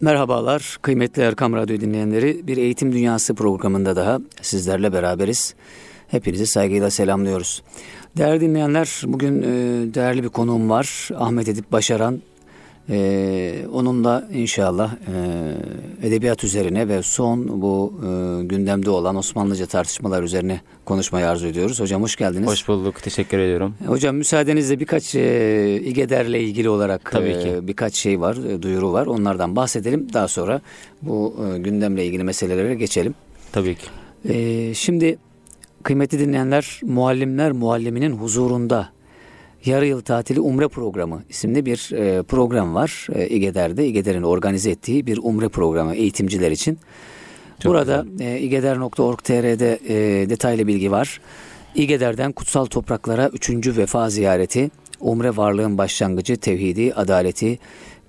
Merhabalar kıymetli Erkam Radyo dinleyenleri. Bir Eğitim Dünyası programında daha sizlerle beraberiz. Hepinizi saygıyla selamlıyoruz. Değerli dinleyenler bugün e, değerli bir konuğum var. Ahmet Edip Başaran. E, onunla inşallah e, edebiyat üzerine ve son bu gündemde olan Osmanlıca tartışmalar üzerine konuşmayı arzu ediyoruz. Hocam hoş geldiniz. Hoş bulduk. Teşekkür ediyorum. Hocam müsaadenizle birkaç e, İgeder'le ilgili olarak Tabii ki. E, birkaç şey var, e, duyuru var. Onlardan bahsedelim. Daha sonra bu e, gündemle ilgili meselelere geçelim. Tabii ki. E, şimdi kıymetli dinleyenler, muallimler mualliminin huzurunda yarı yıl tatili umre programı isimli bir e, program var. E, İgeder'de, İgeder'in organize ettiği bir umre programı eğitimciler için. Çok Burada e, igeder.org.tr'de e, detaylı bilgi var. İgeder'den kutsal topraklara üçüncü vefa ziyareti, umre varlığın başlangıcı, tevhidi, adaleti,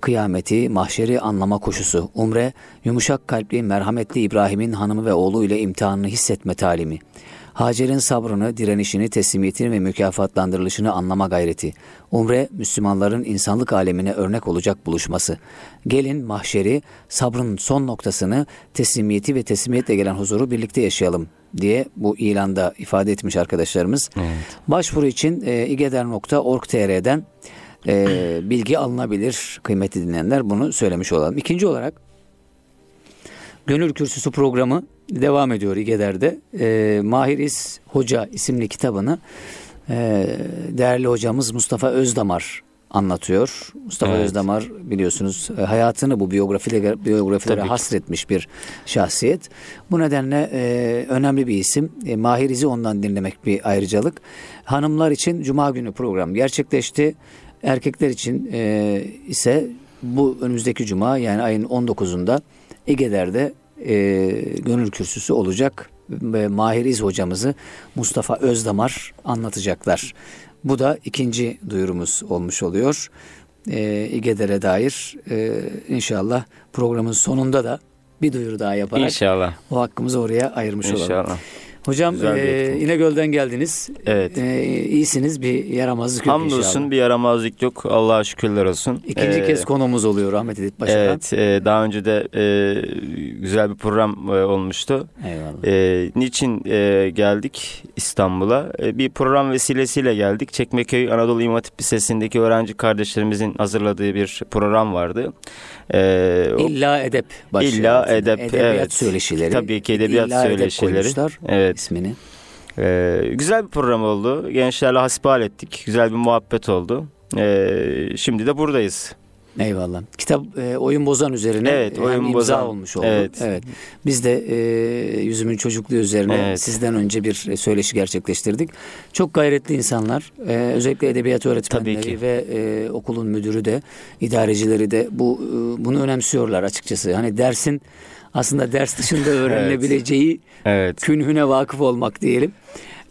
kıyameti, mahşeri anlama koşusu, umre, yumuşak kalpli, merhametli İbrahim'in hanımı ve oğlu ile imtihanını hissetme talimi, Hacer'in sabrını, direnişini, teslimiyetini ve mükafatlandırılışını anlama gayreti. Umre, Müslümanların insanlık alemine örnek olacak buluşması. Gelin mahşeri, sabrın son noktasını, teslimiyeti ve teslimiyetle gelen huzuru birlikte yaşayalım diye bu ilanda ifade etmiş arkadaşlarımız. Evet. Başvuru için e, igeder.org.tr'den e, bilgi alınabilir kıymetli dinleyenler bunu söylemiş olalım. İkinci olarak Gönül Kürsüsü programı devam ediyor İgeder'de. E, Mahir İz Hoca isimli kitabını e, değerli hocamız Mustafa Özdamar anlatıyor. Mustafa evet. Özdamar biliyorsunuz e, hayatını bu biyografilere, biyografilere hasretmiş bir şahsiyet. Bu nedenle e, önemli bir isim. E, Mahir İz'i ondan dinlemek bir ayrıcalık. Hanımlar için Cuma günü program gerçekleşti. Erkekler için e, ise bu önümüzdeki Cuma yani ayın 19'unda İgeder'de e, gönül kürsüsü olacak ve Mahir İz hocamızı Mustafa Özdamar anlatacaklar. Bu da ikinci duyurumuz olmuş oluyor. E, İgeder'e dair e, inşallah programın sonunda da bir duyuru daha yaparak İnşallah. o hakkımızı oraya ayırmış İnşallah. olalım. Hocam e, İnegöl'den geldiniz. Evet. E, iyisiniz bir yaramazlık yok Hamdolsun inşallah. bir yaramazlık yok. Allah'a şükürler olsun. İkinci ee, kez konumuz oluyor Ahmet Edip Başkan. Evet. E, daha önce de e, güzel bir program e, olmuştu. Eyvallah. E, niçin e, geldik İstanbul'a? E, bir program vesilesiyle geldik. Çekmeköy Anadolu İmam Hatip Lisesi'ndeki öğrenci kardeşlerimizin hazırladığı bir program vardı. E, İlla edep başlıyor. İlla edep. Edebiyat evet. söyleşileri. Tabii ki edebiyat İlla söyleşileri. Edep evet. İsmini. Ee, güzel bir program oldu. Gençlerle hasbihal ettik. Güzel bir muhabbet oldu. Ee, şimdi de buradayız. Eyvallah. Kitap e, oyun bozan üzerine evet, oyun imza bozan. olmuş oldu. Evet. evet. Biz de e, yüzümün çocukluğu üzerine evet. sizden önce bir söyleşi gerçekleştirdik. Çok gayretli insanlar. E, özellikle edebiyat öğretmenleri ve e, okulun müdürü de, idarecileri de bu e, bunu önemsiyorlar açıkçası. Hani dersin aslında ders dışında öğrenilebileceği evet. künhüne vakıf olmak diyelim.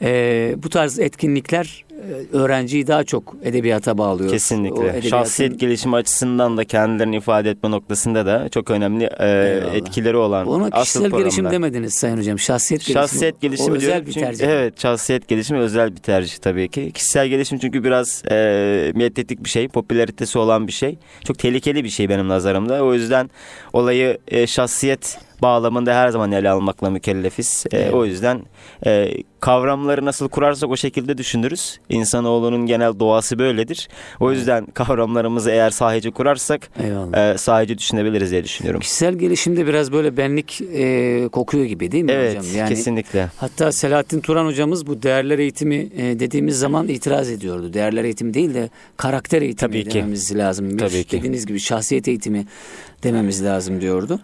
E, bu tarz etkinlikler öğrenciyi daha çok edebiyata bağlıyor. Kesinlikle. Edebiyatın... Şahsiyet gelişimi açısından da kendilerini ifade etme noktasında da çok önemli e, etkileri olan Ona kişisel asıl gelişim demediniz Sayın Hocam. Şahsiyet gelişimi. Şahsiyet gelişimi o özel bir çünkü, tercih. Evet, şahsiyet gelişimi özel bir tercih tabii ki. Kişisel gelişim çünkü biraz e, medyatik bir şey, popülaritesi olan bir şey. Çok tehlikeli bir şey benim nazarımda. O yüzden olayı e, şahsiyet bağlamında her zaman ele almakla mükellefiz. E, evet. o yüzden e, kavramları nasıl kurarsak o şekilde düşünürüz. İnsanoğlunun genel doğası böyledir. O yüzden kavramlarımızı eğer sahici kurarsak e, sahici düşünebiliriz diye düşünüyorum. Kişisel gelişimde biraz böyle benlik e, kokuyor gibi değil mi evet, hocam? Yani, kesinlikle. Hatta Selahattin Turan hocamız bu değerler eğitimi e, dediğimiz zaman itiraz ediyordu. Değerler eğitimi değil de karakter eğitimi Tabii dememiz ki. lazım. Tabii ki. Dediğiniz gibi şahsiyet eğitimi dememiz lazım diyordu.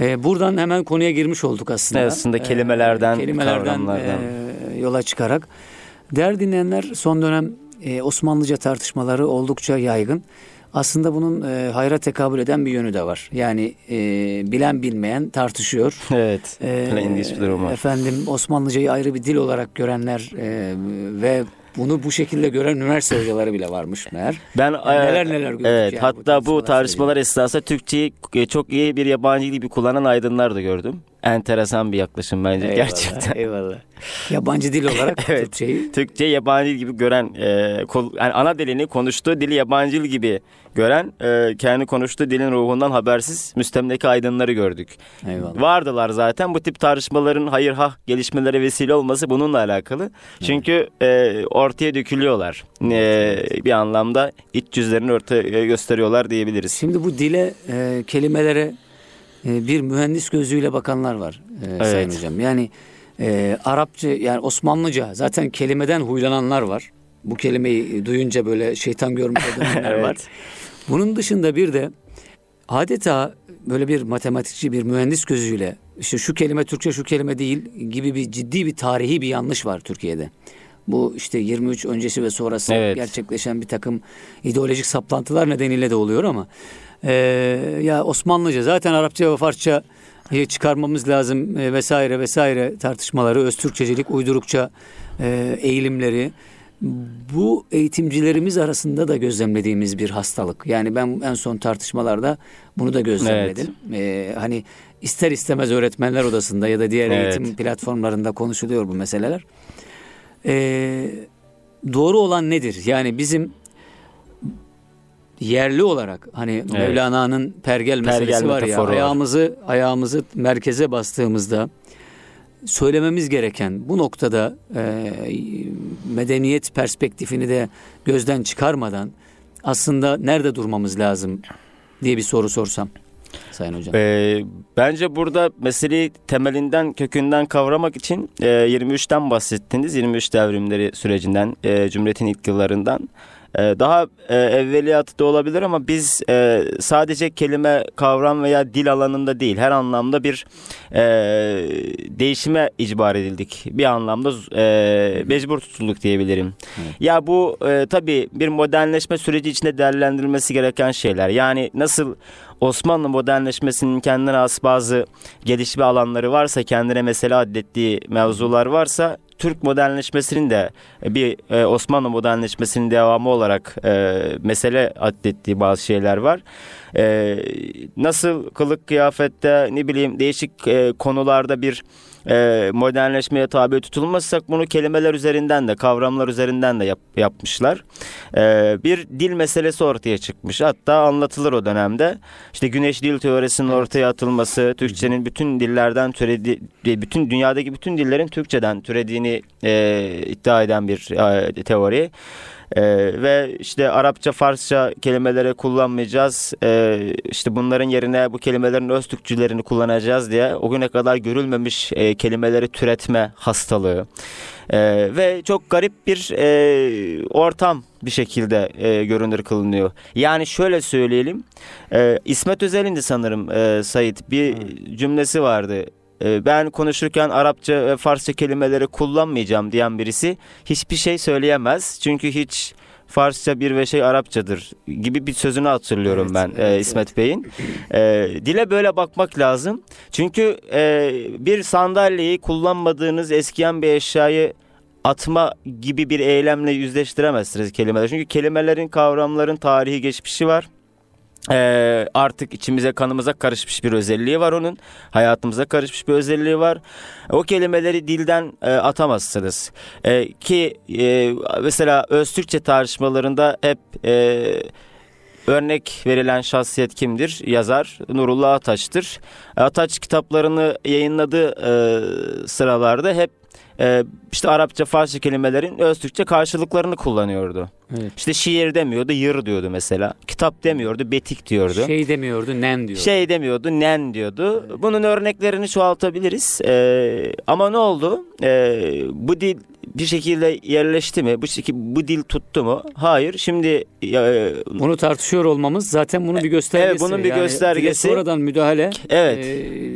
E, buradan hemen konuya girmiş olduk aslında. Evet, aslında kelimelerden, e, kelimelerden kavramlardan. E, yola çıkarak. Değerli dinleyenler son dönem e, Osmanlıca tartışmaları oldukça yaygın. Aslında bunun e, hayra tekabül eden bir yönü de var. Yani e, bilen bilmeyen tartışıyor. Evet. E, durum. Efendim Osmanlıcayı ayrı bir dil olarak görenler e, ve bunu bu şekilde gören üniversite hocaları bile varmış meğer. Ben yani e, neler neler gördük Evet, yani hatta bu tartışmalar esnasında Türkçeyi e, çok iyi bir yabancı gibi kullanan aydınlar da gördüm. Enteresan bir yaklaşım bence Eyvallah, gerçekten. Eyvallah. Yabancı dil olarak Evet. Türkçeyi Türkçe yabancı dil gibi gören, e, kol- yani ana dilini konuştuğu dili yabancı dil gibi gören, e, kendi konuştuğu dilin ruhundan habersiz müstemleke aydınları gördük. eyvallah. Vardılar zaten bu tip tartışmaların hayır ha gelişmelere vesile olması bununla alakalı. Çünkü e, ortaya dökülüyorlar. E, bir anlamda iç yüzlerini ortaya gösteriyorlar diyebiliriz. Şimdi bu dile, e, kelimelere e, bir mühendis gözüyle bakanlar var e, Sayın Evet. Hocam. Yani e, Arapça yani Osmanlıca zaten kelimeden huylananlar var. Bu kelimeyi duyunca böyle şeytan görmüş adamlar var. Evet. Bunun dışında bir de adeta böyle bir matematikçi, bir mühendis gözüyle işte şu kelime Türkçe şu kelime değil gibi bir ciddi bir tarihi bir yanlış var Türkiye'de. Bu işte 23 öncesi ve sonrası Evet. gerçekleşen bir takım ideolojik saplantılar nedeniyle de oluyor ama e, ya Osmanlıca zaten Arapça ve Farsça çıkarmamız lazım e, vesaire vesaire tartışmaları, Öztürkçecilik, uydurukça e, eğilimleri bu eğitimcilerimiz arasında da gözlemlediğimiz bir hastalık. Yani ben en son tartışmalarda bunu da gözlemledim. Ee, hani ister istemez öğretmenler odasında ya da diğer Evet. eğitim platformlarında konuşuluyor bu meseleler. Ee, doğru olan nedir? Yani bizim yerli olarak hani Mevlana'nın pergel meselesi Pergel var ya metaforu var. ayağımızı ayağımızı merkeze bastığımızda söylememiz gereken bu noktada e, medeniyet perspektifini de gözden çıkarmadan aslında nerede durmamız lazım diye bir soru sorsam Sayın Hocam. Ee, bence burada meseleyi temelinden kökünden kavramak için e, 23'ten bahsettiniz. 23 devrimleri sürecinden, e, Cumhuriyet'in ilk yıllarından. E, daha e, evveliyatı da olabilir ama biz e, sadece kelime, kavram veya dil alanında değil her anlamda bir e, değişime icbar edildik. Bir anlamda e, mecbur tutulduk diyebilirim. Ya bu e, tabii bir modernleşme süreci içinde değerlendirilmesi gereken şeyler. Yani nasıl Osmanlı modernleşmesinin kendine has bazı gelişme alanları varsa, kendine mesele addettiği mevzular varsa Türk modernleşmesinin de bir e, Osmanlı modernleşmesinin devamı olarak e, mesele addettiği bazı şeyler var. E, nasıl kılık kıyafette ne bileyim değişik e, konularda bir e, modernleşmeye tabi tutulmazsak bunu kelimeler üzerinden de kavramlar üzerinden de yap- yapmışlar. E, bir dil meselesi ortaya çıkmış. Hatta anlatılır o dönemde. İşte güneş dil teorisinin ortaya atılması, Türkçenin bütün dillerden türedi, bütün dünyadaki bütün dillerin Türkçeden türediğini e, iddia eden bir e, teori. Ee, ve işte Arapça, Farsça kelimeleri kullanmayacağız. Ee, işte bunların yerine bu kelimelerin öz Türkçülerini kullanacağız diye o güne kadar görülmemiş e, kelimeleri türetme hastalığı. Ee, ve çok garip bir e, ortam bir şekilde e, görünür kılınıyor. Yani şöyle söyleyelim. E, İsmet Özel'in de sanırım e, Sait bir cümlesi vardı. E, ben konuşurken Arapça ve Farsça kelimeleri kullanmayacağım diyen birisi hiçbir şey söyleyemez. Çünkü hiç Farsça bir ve şey Arapçadır gibi bir sözünü hatırlıyorum Evet, ben e, evet, İsmet Bey'in. E, dile böyle bakmak lazım. Çünkü e, bir sandalyeyi kullanmadığınız eskiyen bir eşyayı atma gibi bir eylemle yüzleştiremezsiniz kelimeler. Çünkü kelimelerin, kavramların tarihi geçmişi var. Ee, artık içimize kanımıza karışmış bir özelliği var onun. Hayatımıza karışmış bir özelliği var. O kelimeleri dilden e, atamazsınız. E, ki e, mesela Öztürkçe tartışmalarında hep e, örnek verilen şahsiyet kimdir? Yazar Nurullah Ataç'tır. Ataç kitaplarını yayınladığı e, sıralarda hep e, işte Arapça, Farsça kelimelerin Öztürkçe karşılıklarını kullanıyordu. Evet. İşte şiir demiyordu, yır diyordu mesela. Kitap demiyordu, betik diyordu. Şey demiyordu, nen diyordu. Şey demiyordu, nen diyordu. Bunun örneklerini çoğaltabiliriz. Ee, ama ne oldu? Ee, bu dil bir şekilde yerleşti mi? Bu bu dil tuttu mu? Hayır. Şimdi e, Bunu tartışıyor olmamız zaten bunun bir göstergesi. Evet, bunun bir Yani göstergesi. sonradan müdahale. Evet, e,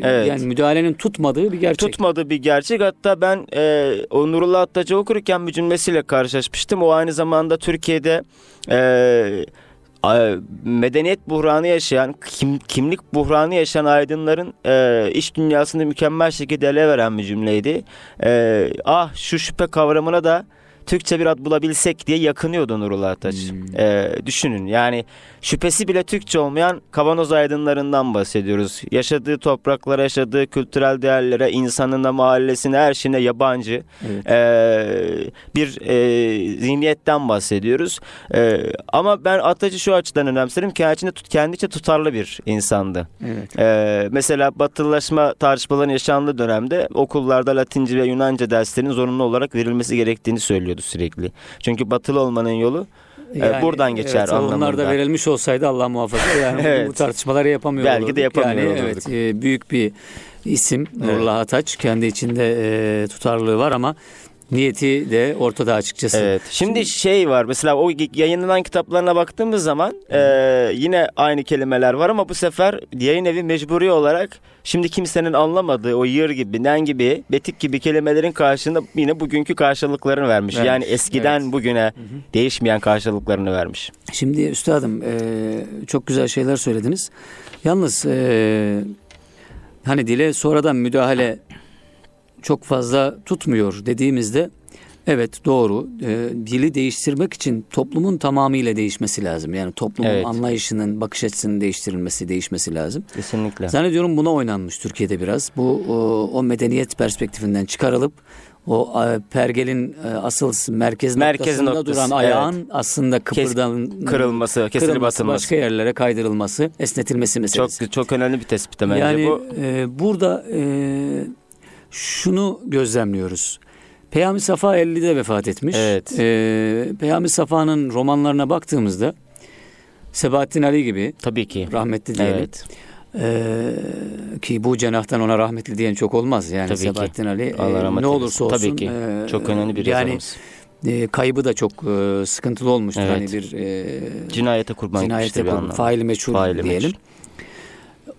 evet. Yani müdahalenin tutmadığı bir gerçek. tutmadı bir gerçek. Hatta ben e, o Nurullah okurken bir cümlesiyle karşılaşmıştım. O aynı zamanda Türkiye'de e, a- medeniyet buhranı yaşayan, kim, kimlik buhranı yaşayan aydınların e, iş dünyasını mükemmel şekilde ele veren bir cümleydi. E, ah şu şüphe kavramına da Türkçe bir ad bulabilsek diye yakınıyordu Nurullah Ataç. Hmm. Ee, düşünün yani şüphesi bile Türkçe olmayan kavanoz aydınlarından bahsediyoruz. Yaşadığı topraklara, yaşadığı kültürel değerlere, insanına, mahallesine, her şeyine yabancı Evet. ee, bir e, zihniyetten bahsediyoruz. Ee, ama ben Ataç'ı şu açıdan önemserim. Kendince, tut, kendince tutarlı bir insandı. Evet. Ee, mesela batılılaşma tartışmaların yaşandığı dönemde okullarda Latince ve Yunanca derslerinin zorunlu olarak verilmesi gerektiğini söylüyordu sürekli. Çünkü batılı olmanın yolu e, buradan geçer evet, Onlar anlamında. da verilmiş olsaydı Allah muhafaza yani Evet. bu tartışmaları yapamıyor Belki de olurduk. yapamıyor yani, olurduk. Evet, e, büyük bir isim Evet. Nurullah Ataç. Kendi içinde e, tutarlılığı var ama niyeti de ortada açıkçası. Evet. Şimdi şey var mesela o yayınlanan kitaplarına baktığımız zaman e, yine aynı kelimeler var ama bu sefer yayın evi mecburi olarak şimdi kimsenin anlamadığı o yır gibi, nen gibi, betik gibi kelimelerin karşılığında yine bugünkü karşılıklarını vermiş. Vermiş, Yani eskiden evet. bugüne değişmeyen karşılıklarını vermiş. Şimdi üstadım e, çok güzel şeyler söylediniz. Yalnız e, hani dile sonradan müdahale çok fazla tutmuyor dediğimizde evet doğru. E, dili değiştirmek için toplumun tamamıyla değişmesi lazım. Yani toplumun Evet. anlayışının, bakış açısının değiştirilmesi, değişmesi lazım. Kesinlikle. Zannediyorum buna oynanmış Türkiye'de biraz. Bu o, o medeniyet perspektifinden çıkarılıp o pergelin e, asıl merkez, Merkez noktasında noktası, duran ayağın aslında kıpırdan Kırılması, kesilip kırılması, atılması. başka yerlere kaydırılması, esnetilmesi meselesi. Çok çok önemli bir tespit bence yani bu. e, burada e, şunu gözlemliyoruz. Peyami Safa 50'de vefat etmiş. Evet. E, Peyami Safa'nın romanlarına baktığımızda Sebahattin Ali gibi Tabii ki. rahmetli diyelim. Evet. Ee, ki bu cenahtan ona rahmetli diyen çok olmaz yani Tabii ki. Sebahattin Ali e, Allah rahmet ne olursa olsun Tabii ki. e, Çok önemli bir yani yazarımız. e, kaybı da çok e, sıkıntılı olmuştur Evet. hani bir e, Cinayete kurban cinayete gitmişti bir kur- anlamda. faili meçhul Faili diyelim. meçhul.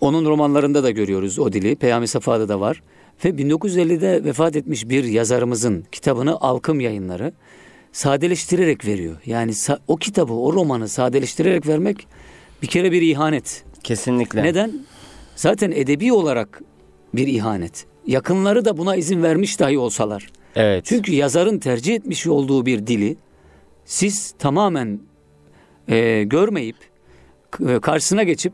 Onun romanlarında da görüyoruz o dili. Peyami Safa'da da var. Ve 1950'de vefat etmiş bir yazarımızın kitabını Alkım Yayınları sadeleştirerek veriyor. Yani o kitabı, o romanı sadeleştirerek vermek bir kere bir ihanet. Kesinlikle. Neden? Zaten edebi olarak bir ihanet. Yakınları da buna izin vermiş dahi olsalar. Evet. Çünkü yazarın tercih etmiş olduğu bir dili siz tamamen e, görmeyip k- karşısına geçip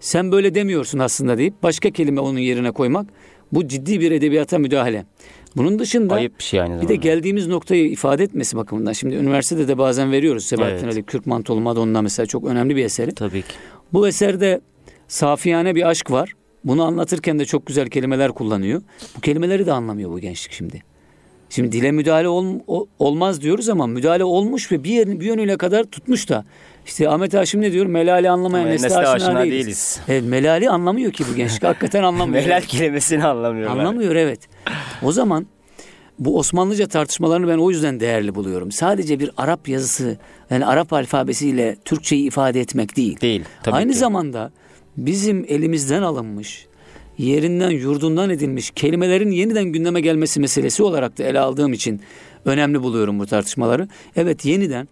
sen böyle demiyorsun aslında deyip başka kelime onun yerine koymak bu ciddi bir edebiyata müdahale. Bunun dışında Ayıp bir şey aynı bir de geldiğimiz noktayı ifade etmesi bakımından. Şimdi üniversitede de bazen veriyoruz. Sebahattin Evet. Ali Kürk Mantolu Madonna mesela çok önemli bir eseri. Tabii ki. Bu eserde safiyane bir aşk var. Bunu anlatırken de çok güzel kelimeler kullanıyor. Bu kelimeleri de anlamıyor bu gençlik şimdi. Şimdi dile müdahale ol- olmaz diyoruz ama müdahale olmuş ve bir, yerini, bir yönüyle kadar tutmuş da. İşte Ahmet Haşim ne diyor? Melali anlamayan nesle, Nesle aşina, aşina değiliz. değiliz. Evet, melali anlamıyor ki bu gençlik. Hakikaten anlamıyor. Melal kelimesini anlamıyorlar. Anlamıyor evet. O zaman bu Osmanlıca tartışmalarını ben o yüzden değerli buluyorum. Sadece bir Arap yazısı yani Arap alfabesiyle Türkçeyi ifade etmek değil. Değil. Tabii Aynı ki. zamanda bizim elimizden alınmış, yerinden yurdundan edilmiş kelimelerin yeniden gündeme gelmesi meselesi olarak da ele aldığım için önemli buluyorum bu tartışmaları. Evet yeniden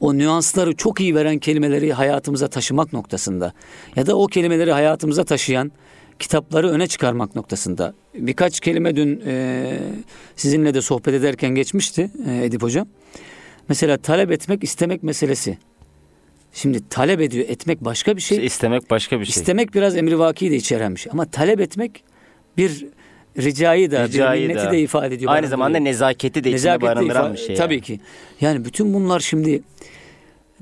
o nüansları çok iyi veren kelimeleri hayatımıza taşımak noktasında ya da o kelimeleri hayatımıza taşıyan kitapları öne çıkarmak noktasında. Birkaç kelime dün e, sizinle de sohbet ederken geçmişti e, Edip Hocam. Mesela talep etmek istemek meselesi. Şimdi talep ediyor etmek başka bir şey. İstemek başka bir şey. İstemek biraz emrivaki de içerenmiş ama talep etmek bir ricayı da Ricayı bir minneti da. de ifade ediyor. Aynı zamanda nezaketi de içinde Nezaket de barındıran ifa- bir şey. Tabii ki. Yani bütün bunlar şimdi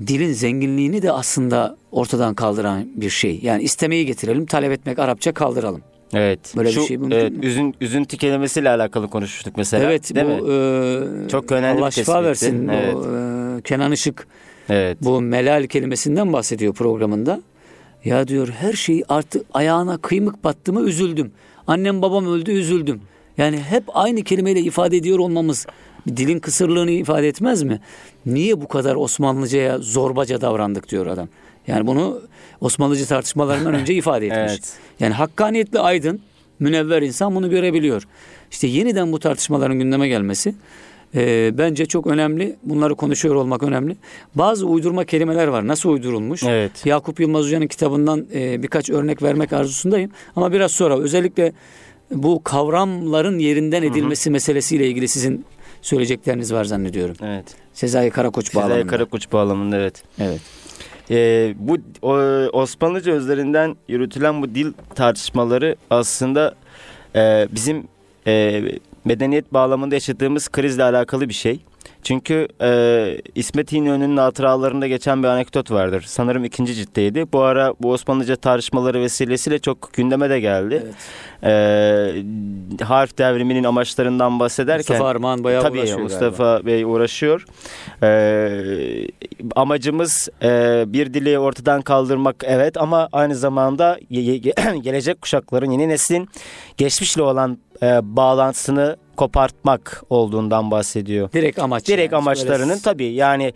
dilin zenginliğini de aslında ortadan kaldıran bir şey. Yani istemeyi getirelim, talep etmek Arapça kaldıralım. Evet. Böyle bir Şu, şey mümkün evet, mü? üzün, üzüntü kelimesiyle alakalı konuşmuştuk mesela. evet Değil bu mi? e, Çok önemli Allah bir şifa tespitti. versin. Evet. Bu, e, Kenan Işık Evet. bu melal kelimesinden bahsediyor programında. Ya diyor her şey artık ayağına kıymık battı mı üzüldüm. Annem babam öldü üzüldüm. Yani hep aynı kelimeyle ifade ediyor olmamız dilin kısırlığını ifade etmez mi? Niye bu kadar Osmanlıcaya zorbaca davrandık diyor adam. Yani bunu Osmanlıcı tartışmalarından önce ifade etmiş. Evet. Yani hakkaniyetli aydın, münevver insan bunu görebiliyor. İşte yeniden bu tartışmaların gündeme gelmesi e, bence çok önemli. Bunları konuşuyor olmak önemli. Bazı uydurma kelimeler var. Nasıl uydurulmuş? Evet. Yakup Yılmaz Hoca'nın kitabından e, birkaç örnek vermek arzusundayım. Ama biraz sonra özellikle bu kavramların yerinden edilmesi meselesiyle ilgili sizin söyleyecekleriniz var zannediyorum. Evet. Sezai Karakoç bağlamında. Sezai Karakoç bağlamında evet. Evet. Ee, bu o, Osmanlıca özlerinden yürütülen bu dil tartışmaları aslında e, bizim e, medeniyet bağlamında yaşadığımız krizle alakalı bir şey. Çünkü e, İsmet İnönü'nün hatıralarında geçen bir anekdot vardır. Sanırım ikinci ciltteydi. Bu ara bu Osmanlıca tartışmaları vesilesiyle çok gündeme de geldi. Evet. E, harf devriminin amaçlarından bahsederken Mustafa Armağan bayağı Tabii uğraşıyor Mustafa galiba. Bey uğraşıyor. Ee, amacımız e, bir dili ortadan kaldırmak evet ama aynı zamanda gelecek kuşakların yeni neslin geçmişle olan e, bağlantısını kopartmak olduğundan bahsediyor. Direkt amaç. Direkt yani. amaçlarının Böyle tabii yani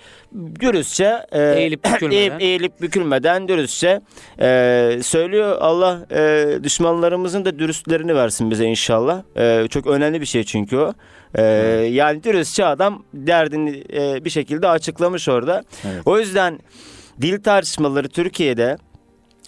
dürüstçe e, Eğilip bükülmeden. eğip- eğilip bükülmeden dürüstçe e, söylüyor. Allah e, düşmanlarımızın da dürüstlerini versin bize inşallah. E, çok önemli bir şey çünkü o. E, yani dürüstçe adam derdini e, bir şekilde açıklamış orada. Evet. O yüzden dil tartışmaları Türkiye'de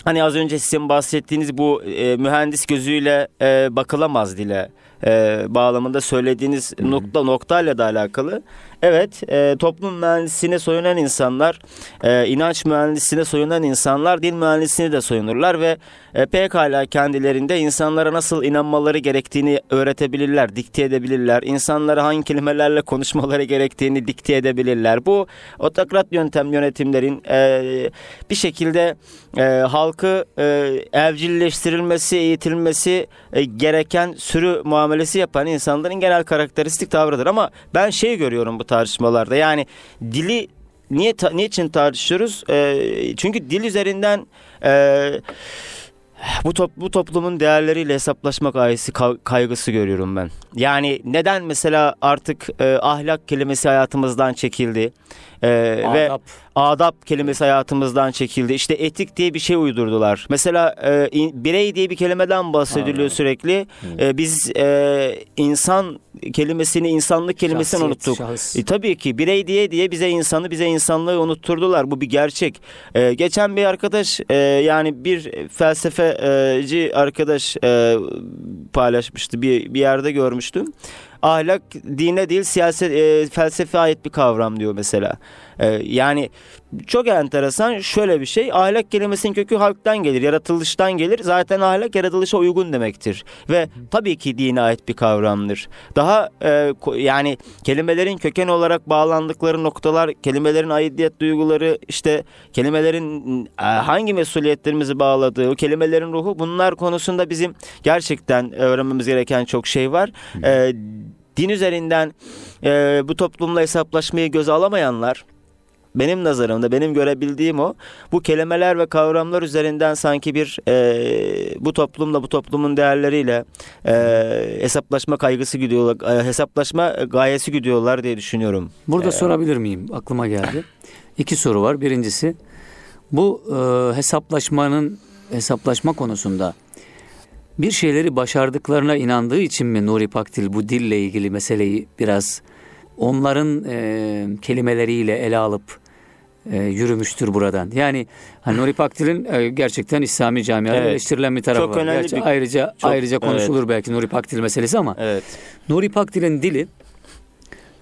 Hani az önce sizin bahsettiğiniz bu e, mühendis gözüyle e, bakılamaz dile e, bağlamında söylediğiniz nokta noktayla da alakalı. Evet, e, toplum mühendisliğine soyunan insanlar, e, inanç mühendisliğine soyunan insanlar dil mühendisliğine de soyunurlar ve e, pekala kendilerinde insanlara nasıl inanmaları gerektiğini öğretebilirler, dikte edebilirler. İnsanlara hangi kelimelerle konuşmaları gerektiğini dikte edebilirler. Bu otokrat yöntem yönetimlerin e, bir şekilde e, halkı e, evcilleştirilmesi, eğitilmesi e, gereken sürü muamelesi yapan insanların genel karakteristik tavrıdır. Ama ben şey görüyorum bu tartışmalarda. Yani dili niye ta, niçin tartışıyoruz? E, çünkü dil üzerinden e, bu, top, bu toplumun değerleriyle hesaplaşma gayesi, ka- kaygısı görüyorum ben. Yani neden mesela artık e, ahlak kelimesi hayatımızdan çekildi? E, ve Adap. adap kelimesi hayatımızdan çekildi. İşte etik diye bir şey uydurdular. Mesela e, in- birey diye bir kelimeden bahsediliyor Aa. sürekli. E, biz e, insan kelimesini, insanlık kelimesini Şahsiyet, unuttuk. şahıs. E, tabii ki birey diye diye bize insanı, bize insanlığı unutturdular. Bu bir gerçek. E, geçen bir arkadaş, e, yani bir felsefeci arkadaş e, paylaşmıştı. Bir, bir yerde görmüştüm. Ahlak dine değil siyaset e, felsefe ait bir kavram diyor mesela. E, yani çok enteresan şöyle bir şey. Ahlak kelimesinin kökü halktan gelir, yaratılıştan gelir. Zaten ahlak yaratılışa uygun demektir. Ve tabii ki dine ait bir kavramdır. Daha e, yani kelimelerin köken olarak bağlandıkları noktalar, kelimelerin aidiyet duyguları, işte kelimelerin e, hangi mesuliyetlerimizi bağladığı, o kelimelerin ruhu bunlar konusunda bizim gerçekten öğrenmemiz gereken çok şey var. E, din üzerinden e, bu toplumla hesaplaşmayı göze alamayanlar benim nazarımda benim görebildiğim o bu kelimeler ve kavramlar üzerinden sanki bir e, bu toplumla bu toplumun değerleriyle e, hesaplaşma kaygısı gidiyorlar e, hesaplaşma gayesi gidiyorlar diye düşünüyorum. Burada sorabilir miyim? Aklıma geldi. İki soru var. Birincisi bu e, hesaplaşmanın hesaplaşma konusunda bir şeyleri başardıklarına inandığı için mi Nuri Pakdil bu dille ilgili meseleyi biraz onların e, kelimeleriyle ele alıp e, yürümüştür buradan. Yani hani Nuri Pakdil'in e, gerçekten İslami camiada Evet. eleştirilen bir tarafı Çok var. önemli Gerçi bir- ayrıca çok- ayrıca konuşulur belki Nuri Pakdil meselesi ama Evet. Nuri Pakdil'in dili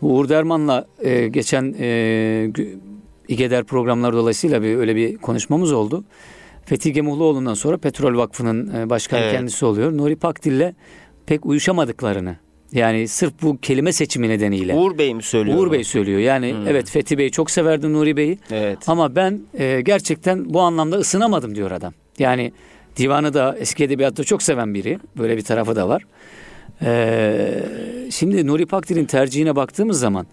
Uğur Derman'la e, geçen e, İgeder programları dolayısıyla bir öyle bir konuşmamız oldu. Fethi Gemuhluoğlu'ndan sonra Petrol Vakfı'nın e, başkanı Evet. kendisi oluyor. Nuri Pakdil'le pek uyuşamadıklarını yani sırf bu kelime seçimi nedeniyle Uğur, Uğur Bey mi söylüyor? Bey söylüyor. Yani Hmm. evet Fethi Bey çok severdi Nuri Bey'i Evet. ama ben e, gerçekten bu anlamda ısınamadım diyor adam. Yani divanı da eski edebiyatta çok seven biri. Böyle bir tarafı da var. Ee, şimdi Nuri Pakdil'in tercihine baktığımız zaman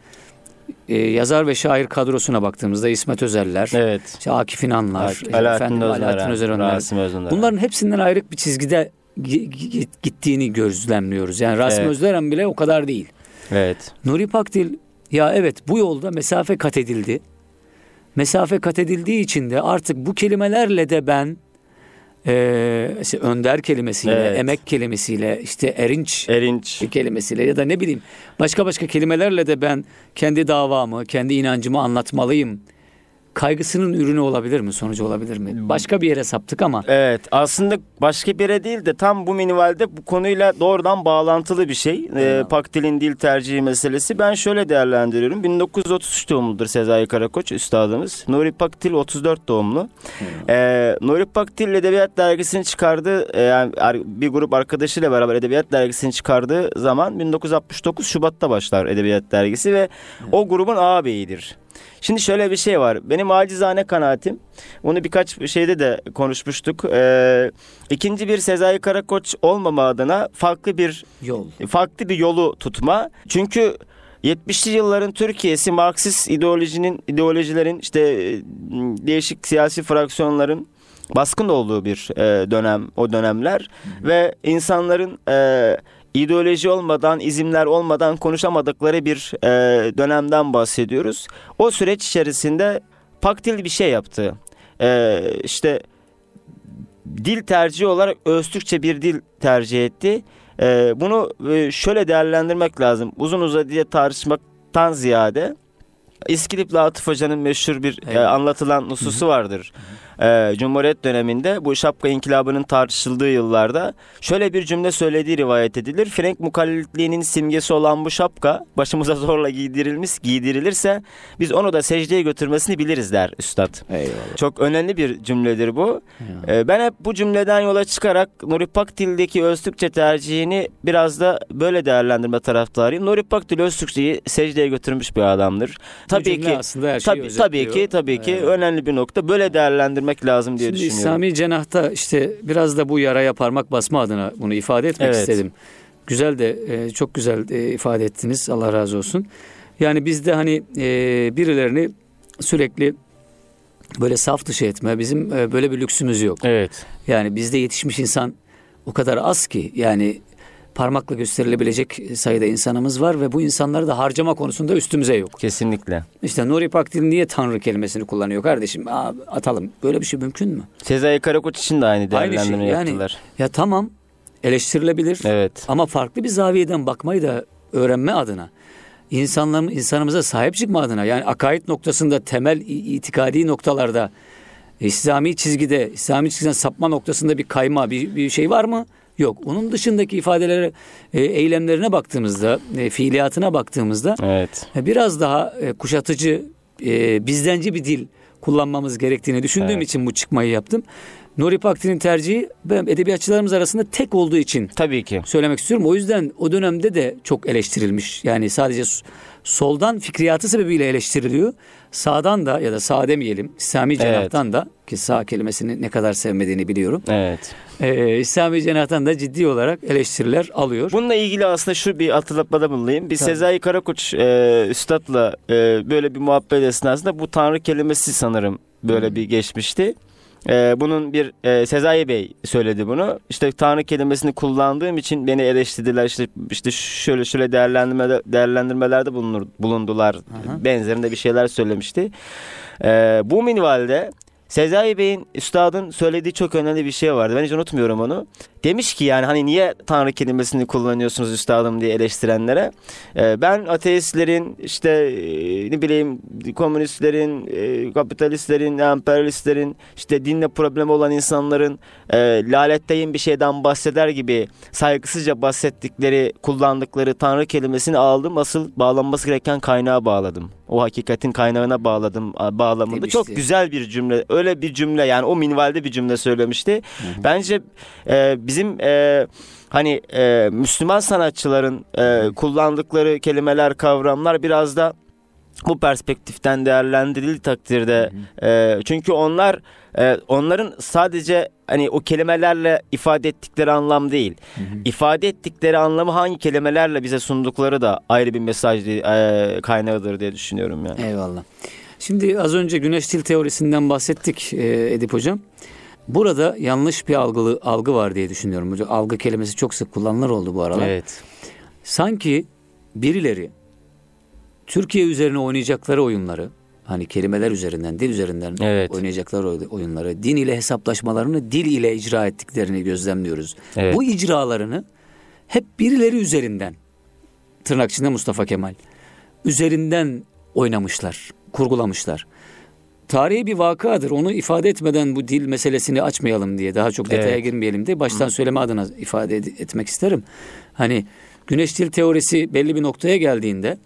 e, yazar ve şair kadrosuna baktığımızda İsmet Özeller, Evet. işte Akif İnanlar, efendim, Alaaddin Özörenler. Rasim. Bunların hepsinden ayrık bir çizgide gi- gi- gittiğini gözlemliyoruz. Yani Rasim Evet. Özleren bile o kadar değil. Evet. Nuri Pakdil ya evet bu yolda mesafe kat edildi. Mesafe kat edildiği için de artık bu kelimelerle de ben eee, işte önder kelimesiyle, Evet. emek kelimesiyle, işte erinç Erinç. kelimesiyle ya da ne bileyim başka başka kelimelerle de ben kendi davamı, kendi inancımı anlatmalıyım kaygısının ürünü olabilir mi? Sonucu olabilir mi? Başka bir yere saptık ama. Evet aslında başka bir yere değil de tam bu minvalde bu konuyla doğrudan bağlantılı bir şey. Ee, Paktil'in dil tercihi meselesi. Ben şöyle değerlendiriyorum. 1933 doğumludur Sezai Karakoç üstadımız. Nuri Paktil 34 doğumlu. Ee, Nuri Paktil Edebiyat Dergisi'ni çıkardığı e, yani bir grup arkadaşıyla beraber Edebiyat Dergisi'ni çıkardığı zaman 1969 Şubat'ta başlar Edebiyat Dergisi ve o grubun ağabeyidir. Şimdi şöyle bir şey var. Benim acizane kanaatim. Onu birkaç şeyde de konuşmuştuk. Ee, ikinci bir Sezai Karakoç olmama adına farklı bir yol. Farklı bir yolu tutma. Çünkü 70'li yılların Türkiye'si Marksist ideolojinin ideolojilerin işte değişik siyasi fraksiyonların baskın olduğu bir e, dönem o dönemler hı hı. ve insanların e, ideoloji olmadan, izimler olmadan konuşamadıkları bir e, dönemden bahsediyoruz. O süreç içerisinde Paktil bir şey yaptı. E, işte dil tercihi olarak Öztürkçe bir dil tercih etti. E, bunu e, şöyle değerlendirmek lazım. Uzun uzadıya tartışmaktan ziyade İskilipli Atıf Hoca'nın meşhur bir evet. e, anlatılan nususu vardır. Hı hı e, Cumhuriyet döneminde bu şapka inkılabının tartışıldığı yıllarda şöyle bir cümle söylediği rivayet edilir. Frank mukallitliğinin simgesi olan bu şapka başımıza zorla giydirilmiş giydirilirse biz onu da secdeye götürmesini biliriz der üstad. Eyvallah. Çok önemli bir cümledir bu. E, ben hep bu cümleden yola çıkarak Nuri Pakdil'deki Öztürkçe tercihini biraz da böyle değerlendirme taraftarıyım. Nuri Pakdil Öztürkçe'yi secdeye götürmüş bir adamdır. Tabii ki aslında her şeyi tabii, tabii ki tabii ki evet. önemli bir nokta. Böyle değerlendirme değerlendirmek lazım diye Şimdi düşünüyorum. İslami cenahta işte biraz da bu yaraya parmak basma adına bunu ifade etmek evet. istedim. Güzel de e, çok güzel e, ifade ettiniz. Allah razı olsun. Yani bizde hani e, birilerini sürekli böyle saf dışı etme bizim böyle bir lüksümüz yok. Evet. Yani bizde yetişmiş insan o kadar az ki yani parmakla gösterilebilecek sayıda insanımız var ve bu insanları da harcama konusunda üstümüze yok. Kesinlikle. İşte Nuri Pakdil niye Tanrı kelimesini kullanıyor kardeşim? Aa, atalım. Böyle bir şey mümkün mü? Sezai Karakoç için de aynı değerlendirme aynı şey. yani, yaptılar. Ya tamam eleştirilebilir. Evet. Ama farklı bir zaviyeden bakmayı da öğrenme adına insanların insanımıza sahip çıkma adına yani akaid noktasında temel itikadi noktalarda İslami çizgide, İslami çizgiden sapma noktasında bir kayma, bir, bir şey var mı? Yok. Onun dışındaki ifadelere, e, eylemlerine baktığımızda, e, fiiliyatına baktığımızda evet. e, biraz daha e, kuşatıcı, e, bizdenci bir dil kullanmamız gerektiğini düşündüğüm evet. için bu çıkmayı yaptım. Nuri Pakti'nin tercihi ben edebiyatçılarımız arasında tek olduğu için tabii ki söylemek istiyorum. O yüzden o dönemde de çok eleştirilmiş. Yani sadece soldan fikriyatı sebebiyle eleştiriliyor. Sağdan da ya da sağ demeyelim İslami cenahtan evet. da ki sağ kelimesini ne kadar sevmediğini biliyorum. Evet. Ee, İslami cenahtan da ciddi olarak eleştiriler alıyor. Bununla ilgili aslında şu bir hatırlatmada bulunayım. Biz Tabii. Sezai Karakoç e, Üstad'la e, böyle bir muhabbet esnasında bu tanrı kelimesi sanırım böyle hmm. bir geçmişti. Ee, bunun bir e, Sezai Bey söyledi bunu. İşte Tanrı kelimesini kullandığım için beni eleştirdiler. İşte işte şöyle şöyle değerlendirme değerlendirmelerde bulunur, bulundular. Aha. Benzerinde bir şeyler söylemişti. Ee, bu minvalde Sezai Bey'in üstadın söylediği çok önemli bir şey vardı. Ben hiç unutmuyorum onu. Demiş ki yani hani niye Tanrı kelimesini kullanıyorsunuz üstadım diye eleştirenlere. Ee, ben ateistlerin işte e, ne bileyim komünistlerin, e, kapitalistlerin, emperyalistlerin işte dinle problemi olan insanların e, laletteyin bir şeyden bahseder gibi saygısızca bahsettikleri, kullandıkları Tanrı kelimesini aldım. Asıl bağlanması gereken kaynağa bağladım. O hakikatin kaynağına bağladım bağlamında. Demişti. Çok güzel bir cümle. Öyle bir cümle yani o minvalde bir cümle söylemişti. Hı hı. Bence e, biz bizim e, hani e, Müslüman sanatçıların e, kullandıkları kelimeler, kavramlar biraz da bu perspektiften değerlendirildiği takdirde e, çünkü onlar e, onların sadece hani o kelimelerle ifade ettikleri anlam değil. Hı hı. ifade ettikleri anlamı hangi kelimelerle bize sundukları da ayrı bir mesaj e, kaynağıdır diye düşünüyorum yani. Eyvallah. Şimdi az önce güneş dil teorisinden bahsettik e, Edip hocam. Burada yanlış bir algılı algı var diye düşünüyorum. Algı kelimesi çok sık kullanılır oldu bu aralar. Evet. Sanki birileri Türkiye üzerine oynayacakları oyunları hani kelimeler üzerinden, dil üzerinden evet. oynayacakları oyunları, din ile hesaplaşmalarını dil ile icra ettiklerini gözlemliyoruz. Evet. Bu icralarını hep birileri üzerinden tırnak içinde Mustafa Kemal üzerinden oynamışlar, kurgulamışlar. tarihi bir vakadır. Onu ifade etmeden bu dil meselesini açmayalım diye daha çok detaya Evet. girmeyelim diye baştan söyleme adına ifade ed- etmek isterim. Hani güneş dil teorisi belli bir noktaya geldiğinde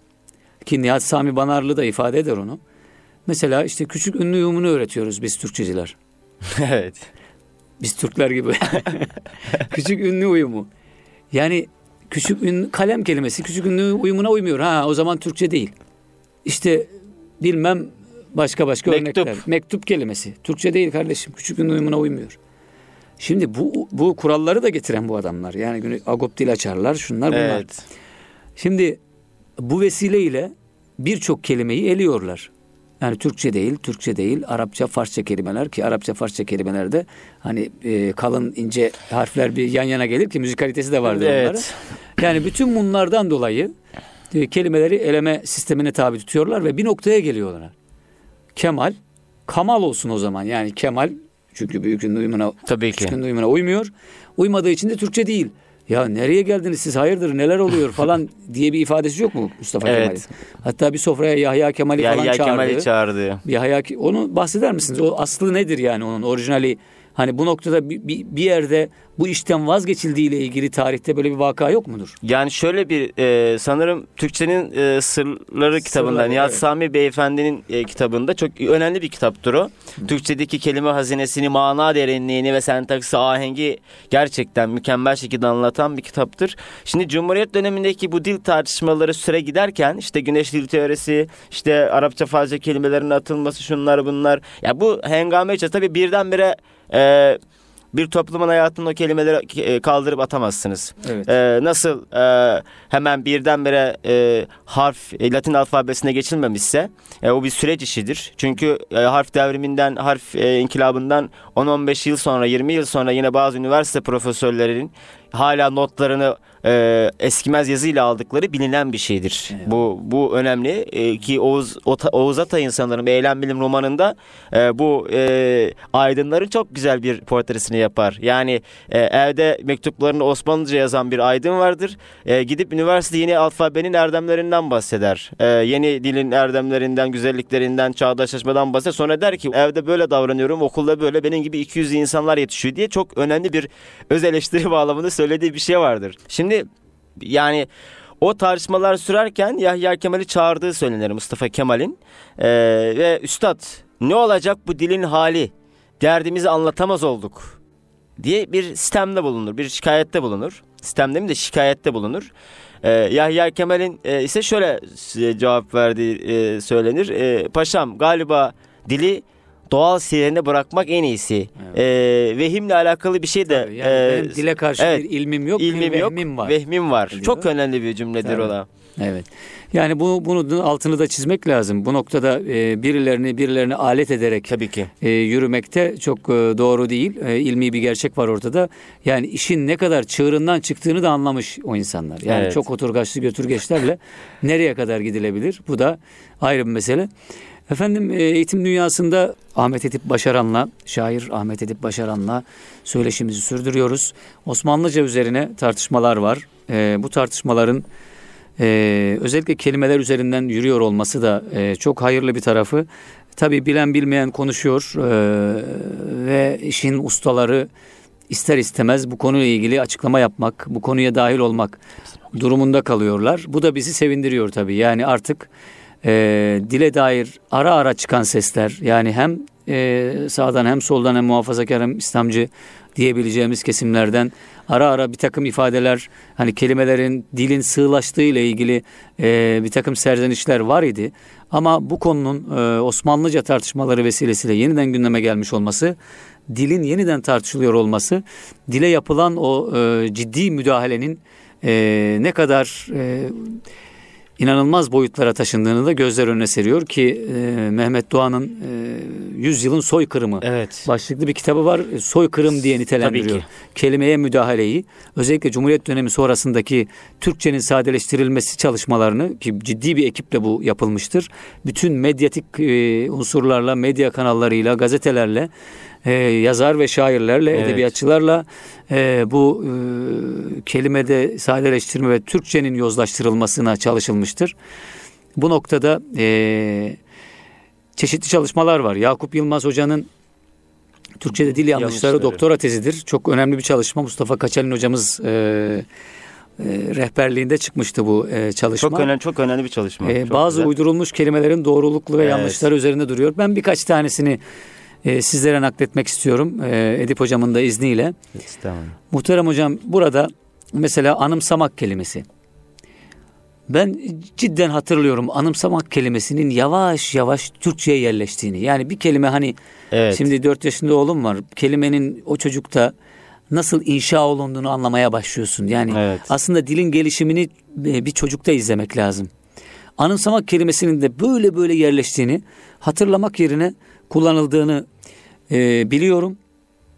ki Nihat Sami Banarlı da ifade eder onu. Mesela işte küçük ünlü uyumunu öğretiyoruz biz Türkçeciler. evet. Biz Türkler gibi. küçük ünlü uyumu. Yani küçük ünlü kalem kelimesi küçük ünlü uyumuna uymuyor. Ha o zaman Türkçe değil. İşte bilmem başka başka Mektup. örnekler. Mektup kelimesi. Türkçe değil kardeşim. Küçük ünlü uyumuna uymuyor. Şimdi bu bu kuralları da getiren bu adamlar. Yani güne- agop dil açarlar, şunlar bunlar. Evet. Şimdi bu vesileyle birçok kelimeyi eliyorlar. Yani Türkçe değil, Türkçe değil, Arapça, Farsça kelimeler ki Arapça, Farsça kelimelerde hani e, kalın ince harfler bir yan yana gelir ki müzikalitesi de vardır Evet. onların. Yani bütün bunlardan dolayı e, kelimeleri eleme sistemine tabi tutuyorlar ve bir noktaya geliyorlar. Kemal, Kamal olsun o zaman. Yani Kemal çünkü büyük ünlü uyumuna Tabii ki. Küçük ünlü uyumuna uymuyor. Uymadığı için de Türkçe değil. Ya nereye geldiniz siz hayırdır neler oluyor falan diye bir ifadesi yok mu Mustafa Evet. Kemal'in? Hatta bir sofraya Yahya Kemal'i falan Yahya çağırdı. Kemal'i çağırdı. Yahya onu bahseder misiniz? O aslı nedir yani onun orijinali? Hani bu noktada bir, bir, yerde bu işten vazgeçildiği ile ilgili tarihte böyle bir vaka yok mudur? Yani şöyle bir e, sanırım Türkçenin e, sırları kitabında Sırları, Nihat evet. Sami Beyefendi'nin e, kitabında çok önemli bir kitaptır o. Türkçedeki kelime hazinesini, mana derinliğini ve sentaksi ahengi gerçekten mükemmel şekilde anlatan bir kitaptır. Şimdi Cumhuriyet dönemindeki bu dil tartışmaları süre giderken işte güneş dil teorisi, işte Arapça Farsça kelimelerin atılması şunlar bunlar. Ya bu hengame içerisinde tabii birdenbire e, bir toplumun hayatının o kelimeleri e, kaldırıp atamazsınız. Evet. Ee, nasıl e, hemen birdenbire e, harf e, Latin alfabesine geçilmemişse e, o bir süreç işidir. Çünkü e, harf devriminden, harf e, inkılabından 10-15 yıl sonra, 20 yıl sonra yine bazı üniversite profesörlerinin hala notlarını e, eskimez yazıyla aldıkları bilinen bir şeydir. Evet. Bu bu önemli E, ki Oğuz Ota- Oğuz Atay'ın sanırım Eylem Bilim romanında e, bu e, aydınların çok güzel bir portresini yapar. Yani e, evde mektuplarını Osmanlıca yazan bir aydın vardır. E, gidip üniversite yeni alfabenin erdemlerinden bahseder. E, yeni dilin erdemlerinden, güzelliklerinden, çağdaşlaşmadan bahseder. Sonra der ki evde böyle davranıyorum, okulda böyle benim gibi 200 insanlar yetişiyor diye çok önemli bir öz eleştiri bağlamında söylediği bir şey vardır. Şimdi yani o tartışmalar sürerken Yahya Kemal'i çağırdığı söylenir Mustafa Kemal'in. Ee, ve üstad ne olacak bu dilin hali? Derdimizi anlatamaz olduk diye bir sistemde bulunur, bir şikayette bulunur. Sistemde mi de şikayette bulunur. Ee, Yahya Kemal'in e, ise şöyle cevap verdiği e, söylenir. E, Paşam galiba dili doğal seyrine bırakmak en iyisi. E, vehimle alakalı bir şey de Tabii, yani e, benim dile karşı evet, bir ilmim yok, ilmim bir yok, vehmim var. vehmim var. diyor. Çok önemli bir cümledir Tabii. o da. Evet. Yani bunu bunun altını da çizmek lazım. Bu noktada e, birilerini birilerini alet ederek Tabii ki. e, yürümekte çok e, doğru değil. E, ilmi bir gerçek var ortada. Yani işin ne kadar çığırından çıktığını da anlamış o insanlar. Yani Evet. çok oturgaçlı götürgeçlerle nereye kadar gidilebilir? Bu da ayrı bir mesele. Efendim e, eğitim dünyasında Ahmet Edip Başaran'la, şair Ahmet Edip Başaran'la söyleşimizi sürdürüyoruz. Osmanlıca üzerine tartışmalar var. E, bu tartışmaların e, özellikle kelimeler üzerinden yürüyor olması da e, çok hayırlı bir tarafı. Tabii bilen bilmeyen konuşuyor e, ve işin ustaları ister istemez bu konuyla ilgili açıklama yapmak, bu konuya dahil olmak durumunda kalıyorlar. Bu da bizi sevindiriyor tabii. Yani artık e, dile dair ara ara çıkan sesler yani hem e, sağdan hem soldan hem muhafazakar hem İslamcı diyebileceğimiz kesimlerden ara ara bir takım ifadeler hani kelimelerin dilin sığlaştığı ile ilgili e, bir takım serzenişler var idi. Ama bu konunun e, Osmanlıca tartışmaları vesilesiyle yeniden gündeme gelmiş olması, dilin yeniden tartışılıyor olması, dile yapılan o e, ciddi müdahalenin e, ne kadar e, inanılmaz boyutlara taşındığını da gözler önüne seriyor ki e, Mehmet Doğan'ın e, 100 yılın soykırımı Evet. başlıklı bir kitabı var. E, Soykırım diye nitelendiriyor. Tabii ki. Kelimeye müdahaleyi özellikle Cumhuriyet dönemi sonrasındaki Türkçenin sadeleştirilmesi çalışmalarını ki ciddi bir ekiple bu yapılmıştır. Bütün medyatik e, unsurlarla, medya kanallarıyla, gazetelerle, e, yazar ve şairlerle, Evet. edebiyatçılarla e, bu e, kelimede sadeleştirme ve Türkçenin yozlaştırılmasına çalışılmıştır. Bu noktada e, çeşitli çalışmalar var. Yakup Yılmaz Hoca'nın Türkçe'de dil yanlışları, Yanlışları. doktora tezidir. Çok önemli bir çalışma. Mustafa Kaçalin hocamız e, e, rehberliğinde çıkmıştı bu e, çalışma. Çok önemli çok önemli bir çalışma. Ee, Çok bazı güzel. uydurulmuş kelimelerin doğruluklu ve Evet. yanlışları üzerinde duruyor. Ben birkaç tanesini e, sizlere nakletmek istiyorum e, Edip hocamın da izniyle. Tamam. Muhterem hocam burada mesela anımsamak kelimesi. Ben cidden hatırlıyorum anımsamak kelimesinin yavaş yavaş Türkçe'ye yerleştiğini. Yani bir kelime hani Evet. şimdi 4 yaşında oğlum var. Kelimenin o çocukta nasıl inşa olunduğunu anlamaya başlıyorsun. Yani Evet. aslında dilin gelişimini e, bir çocukta izlemek lazım. Anımsamak kelimesinin de böyle böyle yerleştiğini, hatırlamak yerine kullanıldığını e, biliyorum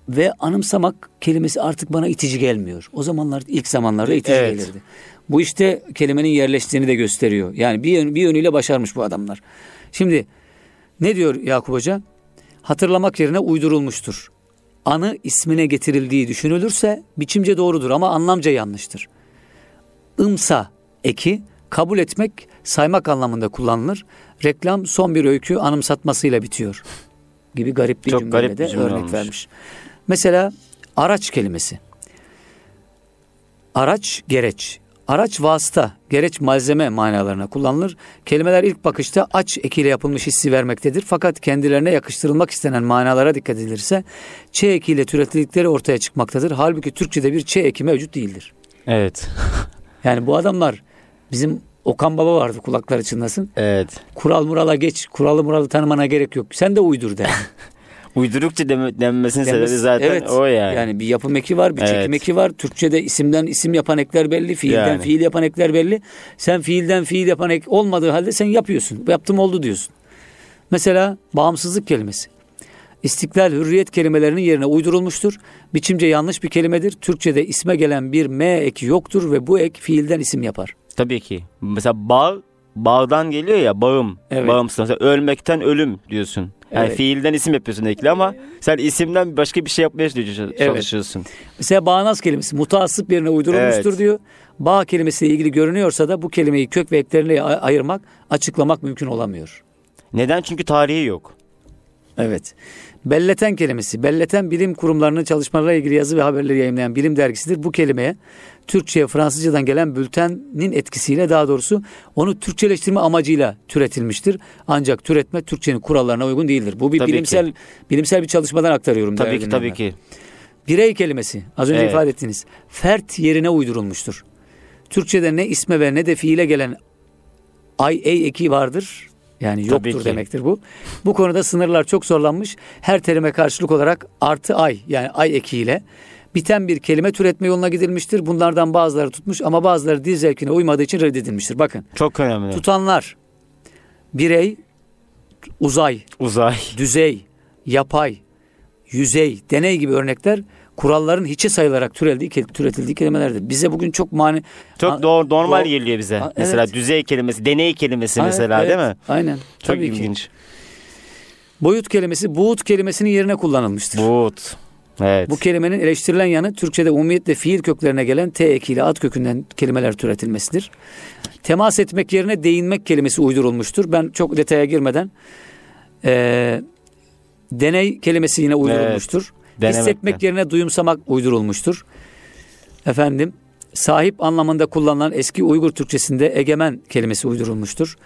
ve anımsamak kelimesi artık bana itici gelmiyor. O zamanlar ilk zamanlarda itici Evet. gelirdi. Bu işte kelimenin yerleştiğini de gösteriyor. Yani bir, yön- bir yönüyle başarmış bu adamlar. Şimdi ne diyor Yakup Hoca? Hatırlamak yerine uydurulmuştur. Anı ismine getirildiği düşünülürse biçimce doğrudur ama anlamca yanlıştır. Imsa eki kabul etmek, saymak anlamında kullanılır. Reklam son bir öykü anımsatmasıyla bitiyor. Gibi garip bir Çok cümleyle garip de bir cümle örnek olmuş. vermiş. Mesela araç kelimesi. Araç, gereç. Araç vasıta, gereç malzeme manalarına kullanılır. Kelimeler ilk bakışta aç ekiyle yapılmış hissi vermektedir. Fakat kendilerine yakıştırılmak istenen manalara dikkat edilirse ç ekiyle türetildikleri ortaya çıkmaktadır. Halbuki Türkçe'de bir ç eki mevcut değildir. Evet. Yani bu adamlar bizim Okan Baba vardı kulakları çınlasın. Evet. Kural murala geç, kuralı muralı tanımana gerek yok. Sen de uydur der. Uydurukça deme, denmesinin sebebi Demesi- zaten evet. o yani. Yani bir yapım eki var, bir çekim Evet. eki var. Türkçede isimden isim yapan ekler belli, fiilden Yani. fiil yapan ekler belli. Sen fiilden fiil yapan ek olmadığı halde sen yapıyorsun. Yaptım oldu diyorsun. Mesela bağımsızlık kelimesi. İstiklal, hürriyet kelimelerinin yerine uydurulmuştur. Biçimce yanlış bir kelimedir. Türkçe'de isme gelen bir m eki yoktur ve bu ek fiilden isim yapar. Tabii ki. Mesela bağ, bağdan geliyor ya bağım. Evet. Bağımsız. Mesela ölmekten ölüm diyorsun. Yani Evet. fiilden isim yapıyorsun ekli ama sen isimden başka bir şey yapmaya çalış- çalışıyorsun. Mesela bağnaz kelimesi mutasip yerine uydurulmuştur Evet. diyor. Bağ kelimesiyle ilgili görünüyorsa da bu kelimeyi kök ve eklerine ay- ayırmak, açıklamak mümkün olamıyor. Neden? Çünkü tarihi yok. Evet. Belleten kelimesi. Belleten bilim kurumlarının çalışmalarla ilgili yazı ve haberleri yayınlayan bilim dergisidir. Bu kelimeye Türkçe'ye Fransızcadan gelen bültenin etkisiyle daha doğrusu onu Türkçeleştirme amacıyla türetilmiştir. Ancak türetme Türkçenin kurallarına uygun değildir. Bu bir Tabii bilimsel bilimsel bir çalışmadan aktarıyorum. Tabii ki tabii ki. Birey kelimesi az önce Evet. ifade ettiniz. Fert yerine uydurulmuştur. Türkçe'de ne isme ve ne de fiile gelen ay ey eki vardır. Yani yoktur demektir bu. Bu konuda sınırlar çok zorlanmış. Her terime karşılık olarak artı ay yani ay ekiyle biten bir kelime türetme yoluna gidilmiştir. Bunlardan bazıları tutmuş ama bazıları dil zevkine uymadığı için reddedilmiştir. Bakın Çok önemli. tutanlar birey, uzay, Uzay. düzey, yapay, yüzey, deney gibi örnekler kuralların hiçe sayılarak türeldiği, türetildiği kelimelerdir. Bize bugün çok mani... Çok A- doğru, normal doğ- geliyor bize. A- mesela evet. düzey kelimesi, deney kelimesi Ha, mesela evet, değil mi? Aynen. Çok Tabii ki. ilginç. Boyut kelimesi buğut kelimesinin yerine kullanılmıştır. Buğut. Evet. Bu kelimenin eleştirilen yanı Türkçe'de umumiyetle fiil köklerine gelen T ekiyle ad kökünden kelimeler türetilmesidir. Temas etmek yerine değinmek kelimesi uydurulmuştur. Ben çok detaya girmeden eee, deney kelimesi yine uydurulmuştur. Denemek Hissetmek yerine duyumsamak uydurulmuştur. Efendim sahip anlamında kullanılan eski Uygur Türkçesinde egemen kelimesi uydurulmuştur.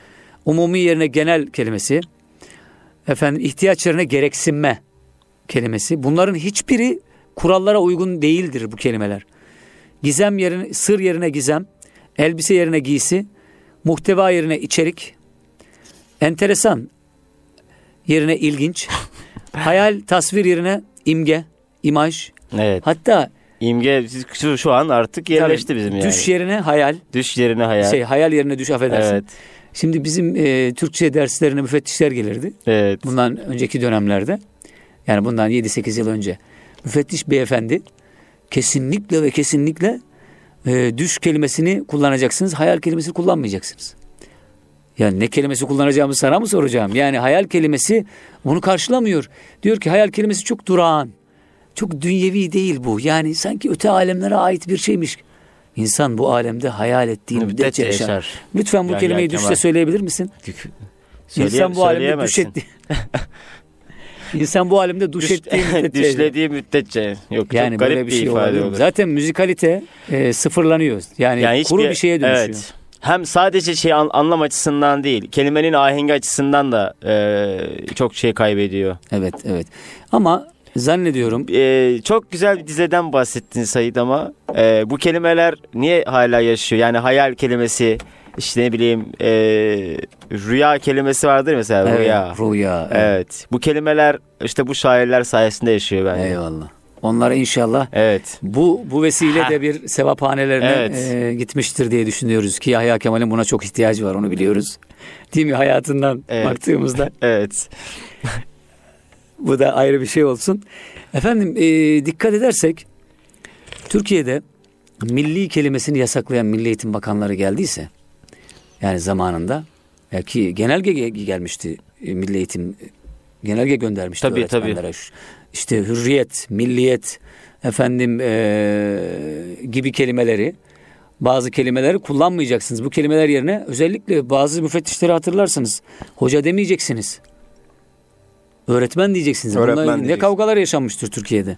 Umumi yerine genel kelimesi. Efendim ihtiyaç yerine gereksinme kelimesi. Bunların hiçbiri kurallara uygun değildir bu kelimeler. Gizem yerine sır yerine gizem, elbise yerine giysi, muhteva yerine içerik, enteresan yerine ilginç, hayal tasvir yerine imge, imaj. Evet. Hatta İmge şu, şu an artık yerleşti tabii, bizim yani. düş yerine hayal, Düş yerine hayal. şey hayal yerine düş affedersin. evet. Şimdi bizim e, Türkçe derslerine müfettişler gelirdi. Evet. Bundan önceki dönemlerde yani bundan 7-8 yıl önce müfettiş beyefendi kesinlikle ve kesinlikle e, düş kelimesini kullanacaksınız. Hayal kelimesini kullanmayacaksınız. Yani ne kelimesi kullanacağımı sana mı soracağım? Yani hayal kelimesi bunu karşılamıyor. Diyor ki hayal kelimesi çok durağan. Çok dünyevi değil bu. Yani sanki öte alemlere ait bir şeymiş. İnsan bu alemde hayal ettiği müddetçe yaşar. yaşar. Lütfen bu Ya- kelimeyi ya düşte Kemal. söyleyebilir misin? Söyleye- İnsan bu alemde söyleyemezsin. etti. İnsan bu alemde duş, Düş- ettiği müddetçe. Düşlediği müddetçe. Yok Yani çok garip böyle bir bir, şey ifade mi? olur. Zaten müzikalite e, sıfırlanıyor. Yani, Yani kuru hiçbir- bir şeye dönüşüyor. Evet. Hem sadece şey an- anlam açısından değil, kelimenin ahengi açısından da e, çok şey kaybediyor. Evet, evet. Ama zannediyorum E, çok güzel bir dizeden bahsettin Sayit ama e, bu kelimeler niye hala yaşıyor? Yani hayal kelimesi, işte ne bileyim e, rüya kelimesi vardır mesela evet, rüya. rüya. evet. Evet. Bu kelimeler işte bu şairler sayesinde yaşıyor bence. Eyvallah. Onlara inşallah Evet. bu bu vesile Ha. de bir sevaphanelerine Evet. e, gitmiştir diye düşünüyoruz ki Yahya Kemal'in buna çok ihtiyacı var onu biliyoruz. Değil mi hayatından Evet. baktığımızda Evet. bu da ayrı bir şey olsun. Efendim e, dikkat edersek Türkiye'de milli kelimesini yasaklayan Milli Eğitim Bakanları geldiyse yani zamanında ki genelge ge- gelmişti e, Milli Eğitim genelge göndermişti Tabii, öğretmenlere. Şu- İşte hürriyet, milliyet efendim e, gibi kelimeleri bazı kelimeleri kullanmayacaksınız. Bu kelimeler yerine özellikle bazı müfettişleri hatırlarsınız. Hoca demeyeceksiniz. Öğretmen diyeceksiniz. Öğretmen Bunlar ne diyeceksin. kavgalar yaşanmıştır Türkiye'de.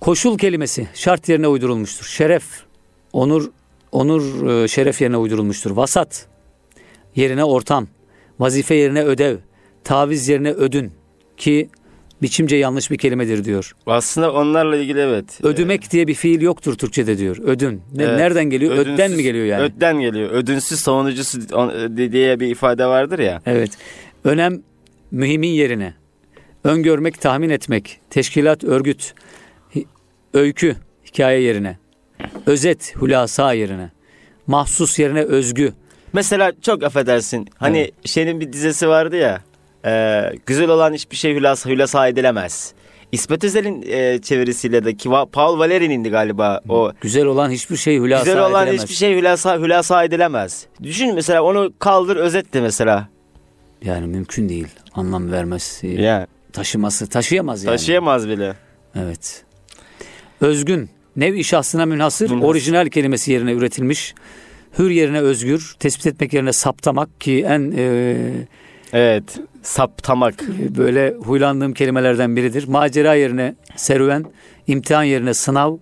Koşul kelimesi şart yerine uydurulmuştur. Şeref, onur, onur şeref yerine uydurulmuştur. Vasat yerine ortam, vazife yerine ödev, taviz yerine ödün ki biçimce yanlış bir kelimedir diyor. Aslında onlarla ilgili evet. Ödümek diye bir fiil yoktur Türkçe'de diyor. Ödün. Ne, Evet. Nereden geliyor? Ödünsüz- mi geliyor yani? Ötten geliyor. Ödünsüz savunucusu diye bir ifade vardır ya. Evet. Önem mühimin yerine. Öngörmek, tahmin etmek. Teşkilat, örgüt. Öykü, hikaye yerine. Özet, hülasa yerine. Mahsus yerine özgü. Mesela çok affedersin. Hani şeyin bir dizesi vardı ya. E, güzel olan hiçbir şey hülasa, hülasa edilemez. İsmet Özel'in e, çevirisiyle de ki Paul Valeri'nindi galiba o. Güzel olan hiçbir şey hülasa Güzel olan edilemez. hiçbir şey hülasa, hülasa edilemez. Düşün mesela onu kaldır özetle mesela. Yani mümkün değil. Anlam vermesi, Ya taşıması. Taşıyamaz yani. taşıyamaz bile. Evet. Özgün. Nev-i şahsına münhasır, Münhasır. orijinal kelimesi yerine üretilmiş. Hür yerine özgür, tespit etmek yerine saptamak ki en e, Evet. Saptamak. böyle huylandığım kelimelerden biridir. Macera yerine serüven, imtihan yerine sınav.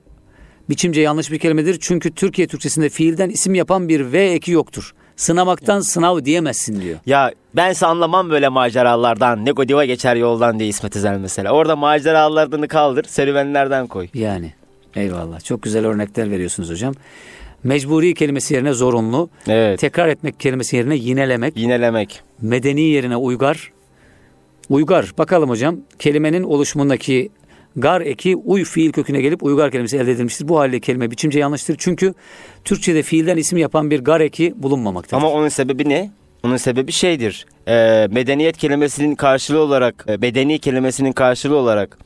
Biçimce yanlış bir kelimedir. Çünkü Türkiye Türkçesinde fiilden isim yapan bir V eki yoktur. Sınamaktan sınav diyemezsin diyor. Ya bense anlamam böyle maceralardan. Ne Godiva geçer yoldan diye İsmet Özel mesela. Orada maceralardan kaldır, serüvenlerden koy. Yani eyvallah. Çok güzel örnekler veriyorsunuz hocam. Mecburi kelimesi yerine zorunlu. Evet. Tekrar etmek kelimesi yerine yinelemek. Yinelemek. Medeni yerine uygar. Uygar. Bakalım hocam. Kelimenin oluşumundaki gar eki uy fiil köküne gelip uygar kelimesi elde edilmiştir. Bu halde kelime biçimce yanlıştır. Çünkü Türkçe'de fiilden isim yapan bir gar eki bulunmamaktadır. Ama onun sebebi ne? Onun sebebi şeydir. Ee, medeniyet kelimesinin karşılığı olarak, e, bedeni kelimesinin karşılığı olarak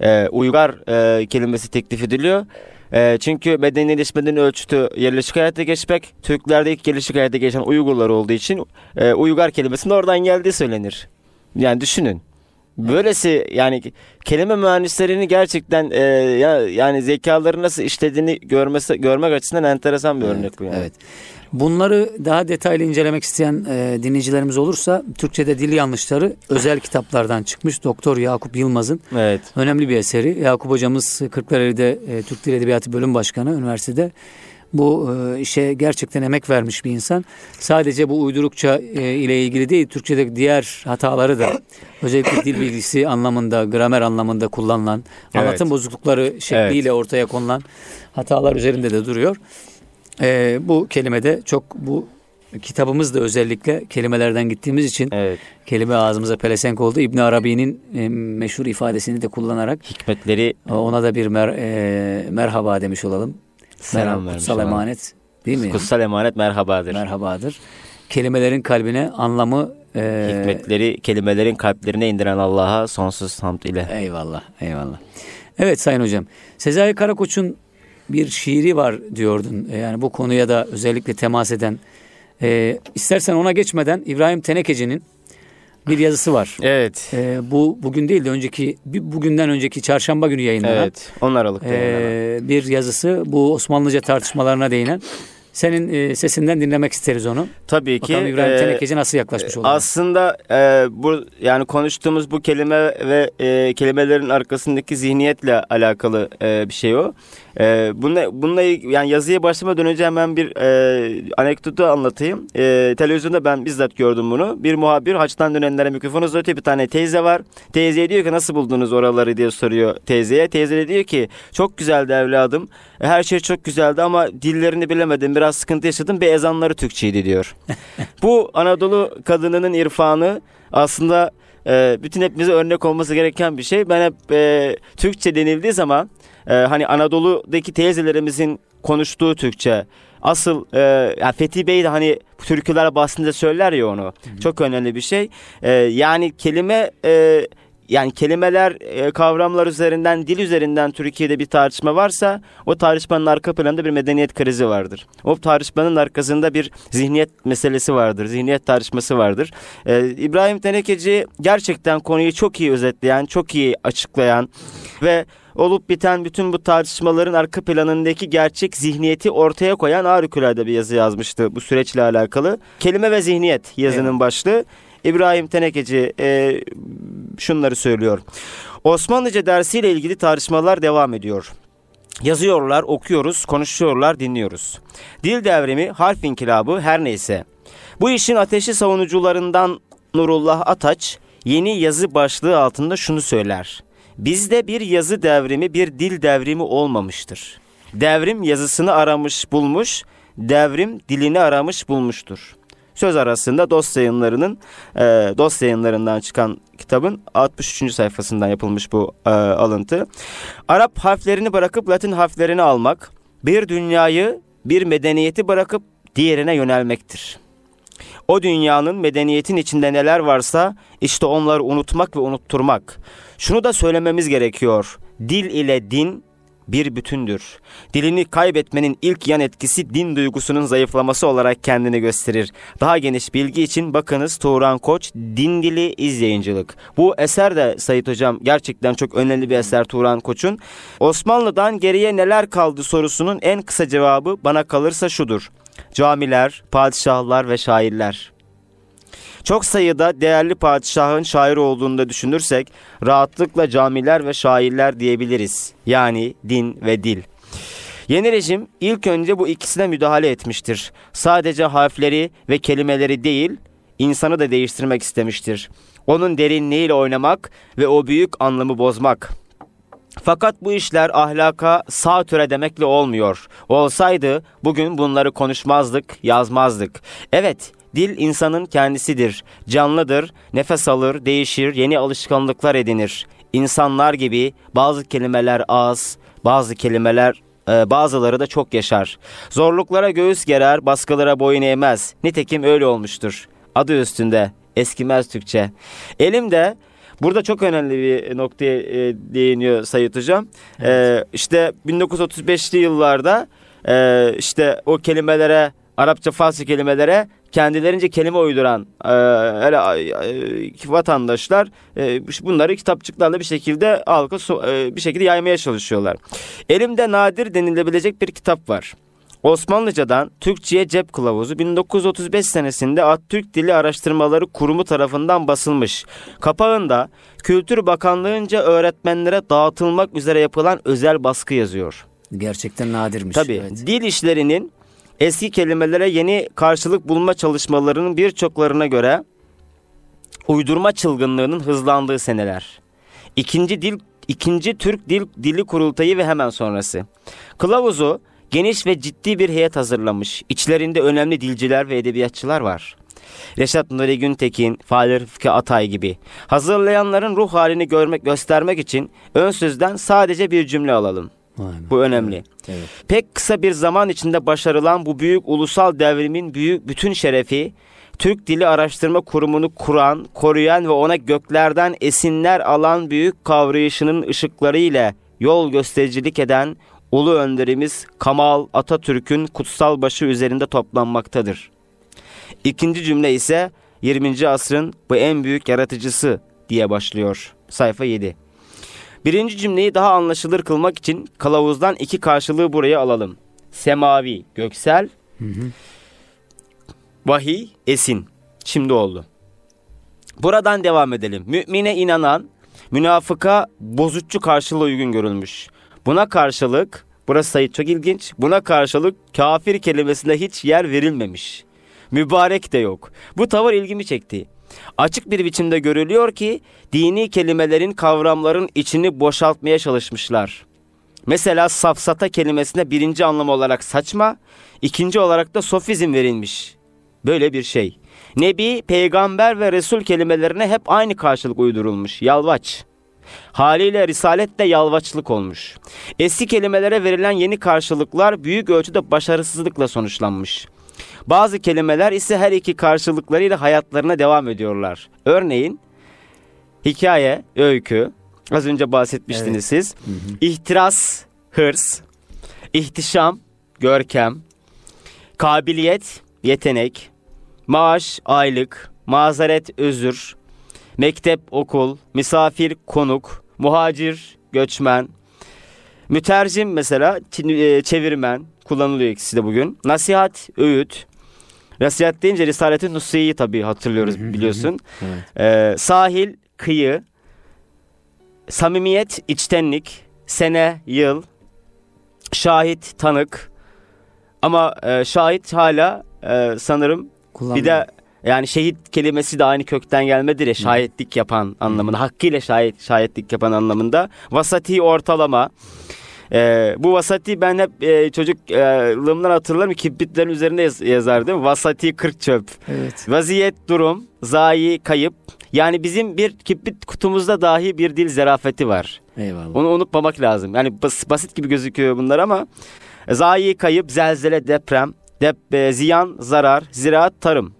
e, uygar e, kelimesi teklif ediliyor. E, çünkü medeniyleşmenin ölçütü yerleşik hayata geçmek. Türklerde ilk yerleşik hayata geçen Uygurlar olduğu için e, uygar kelimesinin oradan geldiği söylenir. Yani düşünün. Böylesi yani kelime mühendislerini gerçekten e, ya, yani zekaları nasıl işlediğini görmesi görmek açısından enteresan bir örnek bu yani. Evet. Bunları daha detaylı incelemek isteyen e, dinleyicilerimiz olursa Türkçe'de dil yanlışları özel kitaplardan çıkmış. Doktor Yakup Yılmaz'ın Evet. önemli bir eseri. Yakup hocamız Kırklareli'de e, Türk Dil Edebiyatı Bölüm Başkanı üniversitede. Bu e, işe gerçekten emek vermiş bir insan. Sadece bu uydurukça e, ile ilgili değil, Türkçedeki diğer hataları da özellikle dil bilgisi anlamında, gramer anlamında kullanılan, Evet. anlatım bozuklukları şekliyle ortaya konulan hatalar üzerinde de duruyor. E, bu kelimede çok bu kitabımız da özellikle kelimelerden gittiğimiz için Evet. kelime ağzımıza pelesenk oldu. İbn Arabi'nin e, meşhur ifadesini de kullanarak Hikmetleri ona da bir mer- e, merhaba demiş olalım. Selam Merhaba, kutsal olalım. emanet değil mi? Kutsal emanet merhabadır. Merhabadır. Kelimelerin kalbine anlamı e, Hikmetleri kelimelerin kalplerine indiren Allah'a sonsuz hamd ile. Eyvallah, eyvallah. Evet Sayın Hocam, Sezai Karakoç'un bir şiiri var diyordun. E, Yani bu konuya da özellikle temas eden. E, istersen ona geçmeden İbrahim Tenekeci'nin bir yazısı var. Evet. E, bu bugün değil de önceki, bir bugünden önceki çarşamba günü yayınlanan Evet. 10 Aralık'ta. e, bir yazısı. Bu Osmanlıca tartışmalarına değinen Senin e, sesinden dinlemek isteriz onu. Tabii ki. Bakalım İbrahim e, Tenekeci nasıl yaklaşmış oldu? Aslında e, bu yani konuştuğumuz bu kelime ve e, kelimelerin arkasındaki zihniyetle alakalı e, bir şey o. E, bununla, bununla yani yazıya başlamadan önce hemen bir e, anekdotu anlatayım. E, televizyonda ben bizzat gördüm bunu. Bir muhabir haçtan dönenlere mikrofon uzatıyor. Bir tane teyze var. Teyzeye diyor ki nasıl buldunuz oraları diye soruyor teyzeye. Teyze de diyor ki çok güzeldi evladım. Her şey çok güzeldi ama dillerini bilemedim. Biraz sıkıntı yaşadım. Bir ezanları Türkçeydi diyor. bu Anadolu kadınının irfanı aslında e, bütün hepimize örnek olması gereken bir şey. Ben hep e, Türkçe denildiği zaman e, hani Anadolu'daki teyzelerimizin konuştuğu Türkçe asıl e, yani Fethi Bey de hani türküler bahsinde söyler ya onu. Hı-hı. Çok önemli bir şey. E, yani kelime e, yani kelimeler, e, kavramlar üzerinden, dil üzerinden Türkiye'de bir tartışma varsa o tartışmanın arka planında bir medeniyet krizi vardır. O tartışmanın arkasında bir zihniyet meselesi vardır, zihniyet tartışması vardır. Ee, İbrahim Tenekeci gerçekten konuyu çok iyi özetleyen, çok iyi açıklayan ve olup biten bütün bu tartışmaların arka planındaki gerçek zihniyeti ortaya koyan harikulade bir yazı yazmıştı bu süreçle alakalı. Kelime ve zihniyet yazının evet. başlığı. İbrahim Tenekeci e, şunları söylüyor. Osmanlıca dersiyle ilgili tartışmalar devam ediyor. Yazıyorlar, okuyoruz, konuşuyorlar, dinliyoruz. Dil devrimi, harf inkılabı her neyse. Bu işin ateşi savunucularından Nurullah Ataç yeni yazı başlığı altında şunu söyler. Bizde bir yazı devrimi, bir dil devrimi olmamıştır. Devrim yazısını aramış, bulmuş, devrim dilini aramış, bulmuştur söz arasında dost yayınlarının e, dost yayınlarından çıkan kitabın 63. sayfasından yapılmış bu e, alıntı. Arap harflerini bırakıp Latin harflerini almak, bir dünyayı, bir medeniyeti bırakıp diğerine yönelmektir. O dünyanın medeniyetin içinde neler varsa işte onları unutmak ve unutturmak. Şunu da söylememiz gerekiyor. Dil ile din bir bütündür. Dilini kaybetmenin ilk yan etkisi din duygusunun zayıflaması olarak kendini gösterir. Daha geniş bilgi için bakınız Tuğran Koç Din Dili İzleyicilik. Bu eser de Sayit Hocam gerçekten çok önemli bir eser Tuğran Koç'un. Osmanlı'dan geriye neler kaldı sorusunun en kısa cevabı bana kalırsa şudur. Camiler, padişahlar ve şairler. Çok sayıda değerli padişahın şair olduğunu da düşünürsek rahatlıkla camiler ve şairler diyebiliriz. Yani din ve dil. Yeni rejim ilk önce bu ikisine müdahale etmiştir. Sadece harfleri ve kelimeleri değil, insanı da değiştirmek istemiştir. Onun derinliğiyle oynamak ve o büyük anlamı bozmak. Fakat bu işler ahlaka sağ töre demekle olmuyor. Olsaydı bugün bunları konuşmazdık, yazmazdık. Evet, Dil insanın kendisidir. Canlıdır, nefes alır, değişir, yeni alışkanlıklar edinir. İnsanlar gibi bazı kelimeler az, bazı kelimeler e, bazıları da çok yaşar. Zorluklara göğüs gerer, baskılara boyun eğmez. Nitekim öyle olmuştur. Adı üstünde, eskimez Türkçe. Elimde Burada çok önemli bir noktaya e, değiniyor Sayit Hocam. Evet. E, işte 1935'li yıllarda e, işte o kelimelere Arapça Farsça kelimelere kendilerince kelime uyduran e, e, vatandaşlar e, bunları kitapçıklarla bir şekilde halka e, bir şekilde yaymaya çalışıyorlar. Elimde nadir denilebilecek bir kitap var. Osmanlıcadan Türkçe'ye cep kılavuzu 1935 senesinde At-Türk Dili Araştırmaları Kurumu tarafından basılmış. Kapağında Kültür Bakanlığı'nca öğretmenlere dağıtılmak üzere yapılan özel baskı yazıyor. Gerçekten nadirmiş. Tabii. Evet. Dil işlerinin eski kelimelere yeni karşılık bulma çalışmalarının birçoklarına göre uydurma çılgınlığının hızlandığı seneler. İkinci dil ikinci Türk Dil Dili Kurultayı ve hemen sonrası. Kılavuzu geniş ve ciddi bir heyet hazırlamış. İçlerinde önemli dilciler ve edebiyatçılar var. Reşat Nuri Güntekin, Fahri Rıfkı Atay gibi. Hazırlayanların ruh halini görmek göstermek için ön sözden sadece bir cümle alalım. Bu önemli. Evet. Pek kısa bir zaman içinde başarılan bu büyük ulusal devrimin büyük bütün şerefi Türk Dili Araştırma Kurumu'nu kuran, koruyan ve ona göklerden esinler alan büyük kavrayışının ışıkları ile yol göstericilik eden ulu önderimiz Kamal Atatürk'ün kutsal başı üzerinde toplanmaktadır. İkinci cümle ise 20. asrın bu en büyük yaratıcısı diye başlıyor. Sayfa 7. Birinci cümleyi daha anlaşılır kılmak için kılavuzdan iki karşılığı buraya alalım. Semavi, göksel, Hı hı. Vahiy, esin. Şimdi oldu. Buradan devam edelim. Mümine inanan, münafıka bozutçu karşılığı uygun görülmüş. Buna karşılık, burası sayı çok ilginç, buna karşılık kafir kelimesine hiç yer verilmemiş. Mübarek de yok. Bu tavır ilgimi çekti. Açık bir biçimde görülüyor ki dini kelimelerin kavramların içini boşaltmaya çalışmışlar. Mesela safsata kelimesine birinci anlam olarak saçma, ikinci olarak da sofizm verilmiş. Böyle bir şey. Nebi, peygamber ve resul kelimelerine hep aynı karşılık uydurulmuş. Yalvaç. Haliyle risalet de yalvaçlık olmuş. Eski kelimelere verilen yeni karşılıklar büyük ölçüde başarısızlıkla sonuçlanmış. Bazı kelimeler ise her iki karşılıklarıyla hayatlarına devam ediyorlar. Örneğin hikaye, öykü, az önce bahsetmiştiniz evet. siz. Hı hı. İhtiras, hırs, ihtişam, görkem, kabiliyet, yetenek, maaş, aylık, mazeret, özür, mektep, okul, misafir, konuk, muhacir, göçmen, mütercim mesela e, çevirmen kullanılıyor ikisi de bugün. Nasihat, öğüt. Nasihat deyince Risalet-i Nusiye'yi tabii hatırlıyoruz biliyorsun. evet. ee, sahil, kıyı, samimiyet, içtenlik, sene, yıl, şahit, tanık. Ama e, şahit hala e, sanırım bir de yani şehit kelimesi de aynı kökten gelmedir ya şahitlik yapan anlamında. Hakkıyla şahit şahitlik yapan anlamında. Vasati ortalama. Ee, bu vasati ben hep e, çocukluğumdan hatırlarım kibritlerin üzerinde yaz, yazardım. Vasati kırk çöp. Evet. Vaziyet durum, zayi kayıp. Yani bizim bir kibrit kutumuzda dahi bir dil zerafeti var. Eyvallah. Onu unutmamak lazım. Yani bas, basit gibi gözüküyor bunlar ama zayi kayıp, zelzele, deprem, dep, e, ziyan, zarar, ziraat, tarım.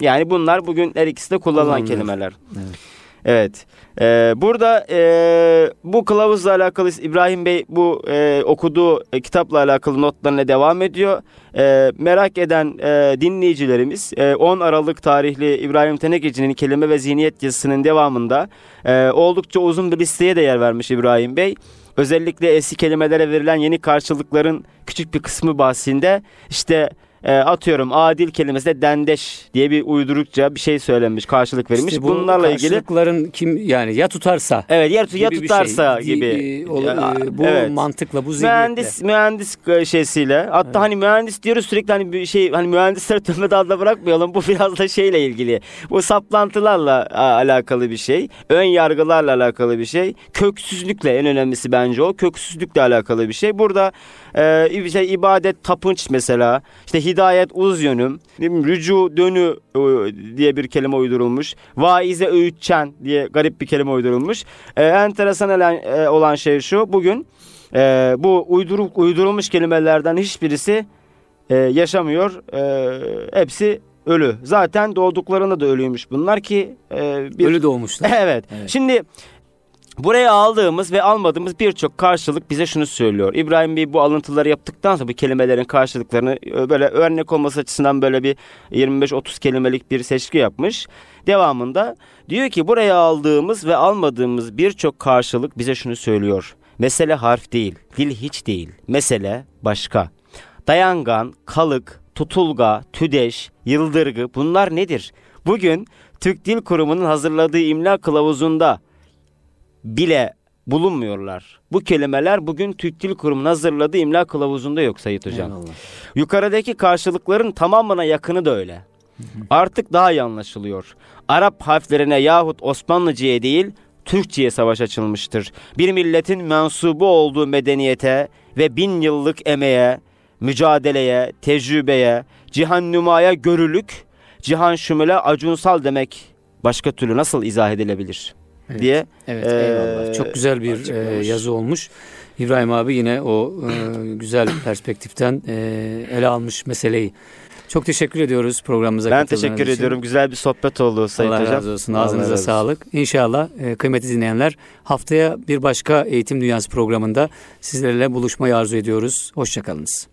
Yani bunlar bugün her ikisi de kullanılan Kullanılır. kelimeler. Evet. Evet. Ee, burada e, bu kılavuzla alakalı İbrahim Bey bu e, okuduğu e, kitapla alakalı notlarına devam ediyor. E, merak eden e, dinleyicilerimiz e, 10 Aralık tarihli İbrahim Tenekeci'nin kelime ve zihniyet yazısının devamında e, oldukça uzun bir listeye de yer vermiş İbrahim Bey. Özellikle eski kelimelere verilen yeni karşılıkların küçük bir kısmı bahsinde işte e, atıyorum adil kelimesi de dendeş diye bir uydurukça bir şey söylenmiş, karşılık verilmiş. İşte bu Bunlarla ilgili karşılıkların kim yani ya tutarsa Evet, ya, ya tutarsa şey, gibi. E, o, e, bu evet. mantıkla bu zihniyetle. Mühendis mühendis şeysiyle. Hatta evet. hani mühendis diyoruz sürekli hani bir şey hani mühendisleri töhmet adla bırakmayalım. Bu biraz da şeyle ilgili. Bu saplantılarla alakalı bir şey. Ön yargılarla alakalı bir şey. Köksüzlükle en önemlisi bence o. Köksüzlükle alakalı bir şey. Burada e, şey, ibadet, tapınç mesela. İşte hidayet, uz yönüm. Rücu, dönü e, diye bir kelime uydurulmuş. Vaize, öğütçen diye garip bir kelime uydurulmuş. E, enteresan olan, e, olan şey şu. Bugün e, bu uydurup uydurulmuş kelimelerden hiçbirisi e, yaşamıyor. E, hepsi ölü. Zaten doğduklarında da ölüymüş bunlar ki e, bir... ölü doğmuşlar. evet. evet. Şimdi Buraya aldığımız ve almadığımız birçok karşılık bize şunu söylüyor. İbrahim Bey bu alıntıları yaptıktan sonra bu kelimelerin karşılıklarını e, böyle örnek olması açısından böyle bir 25-30 kelimelik bir seçki yapmış. Devamında diyor ki buraya aldığımız ve almadığımız birçok karşılık bize şunu söylüyor. Mesele harf değil, dil hiç değil. Mesele başka. Dayangan, kalık, tutulga, tüdeş, yıldırgı bunlar nedir? Bugün Türk Dil Kurumu'nun hazırladığı imla kılavuzunda bile bulunmuyorlar. Bu kelimeler bugün Türk Dil Kurumu'nun hazırladığı imla kılavuzunda yok Sayit Hocam. Eyvallah. Yukarıdaki karşılıkların tamamına yakını da öyle. Artık daha iyi anlaşılıyor. Arap harflerine yahut Osmanlıcıya değil Türkçe'ye savaş açılmıştır. Bir milletin mensubu olduğu medeniyete ve bin yıllık emeğe, mücadeleye, tecrübeye, cihan nümaya görülük, cihan şümüle acunsal demek başka türlü nasıl izah edilebilir?'' Evet. diye. Evet eyvallah. Çok güzel bir e, yazı olmuş. İbrahim abi yine o e, güzel perspektiften e, ele almış meseleyi. Çok teşekkür ediyoruz programımıza Ben teşekkür için. ediyorum. Güzel bir sohbet oldu Sayın Allah Hocam. Allah razı olsun. Ağzınıza razı sağlık. Olsun. İnşallah e, kıymetli dinleyenler haftaya bir başka Eğitim Dünyası programında sizlerle buluşmayı arzu ediyoruz. Hoşçakalınız.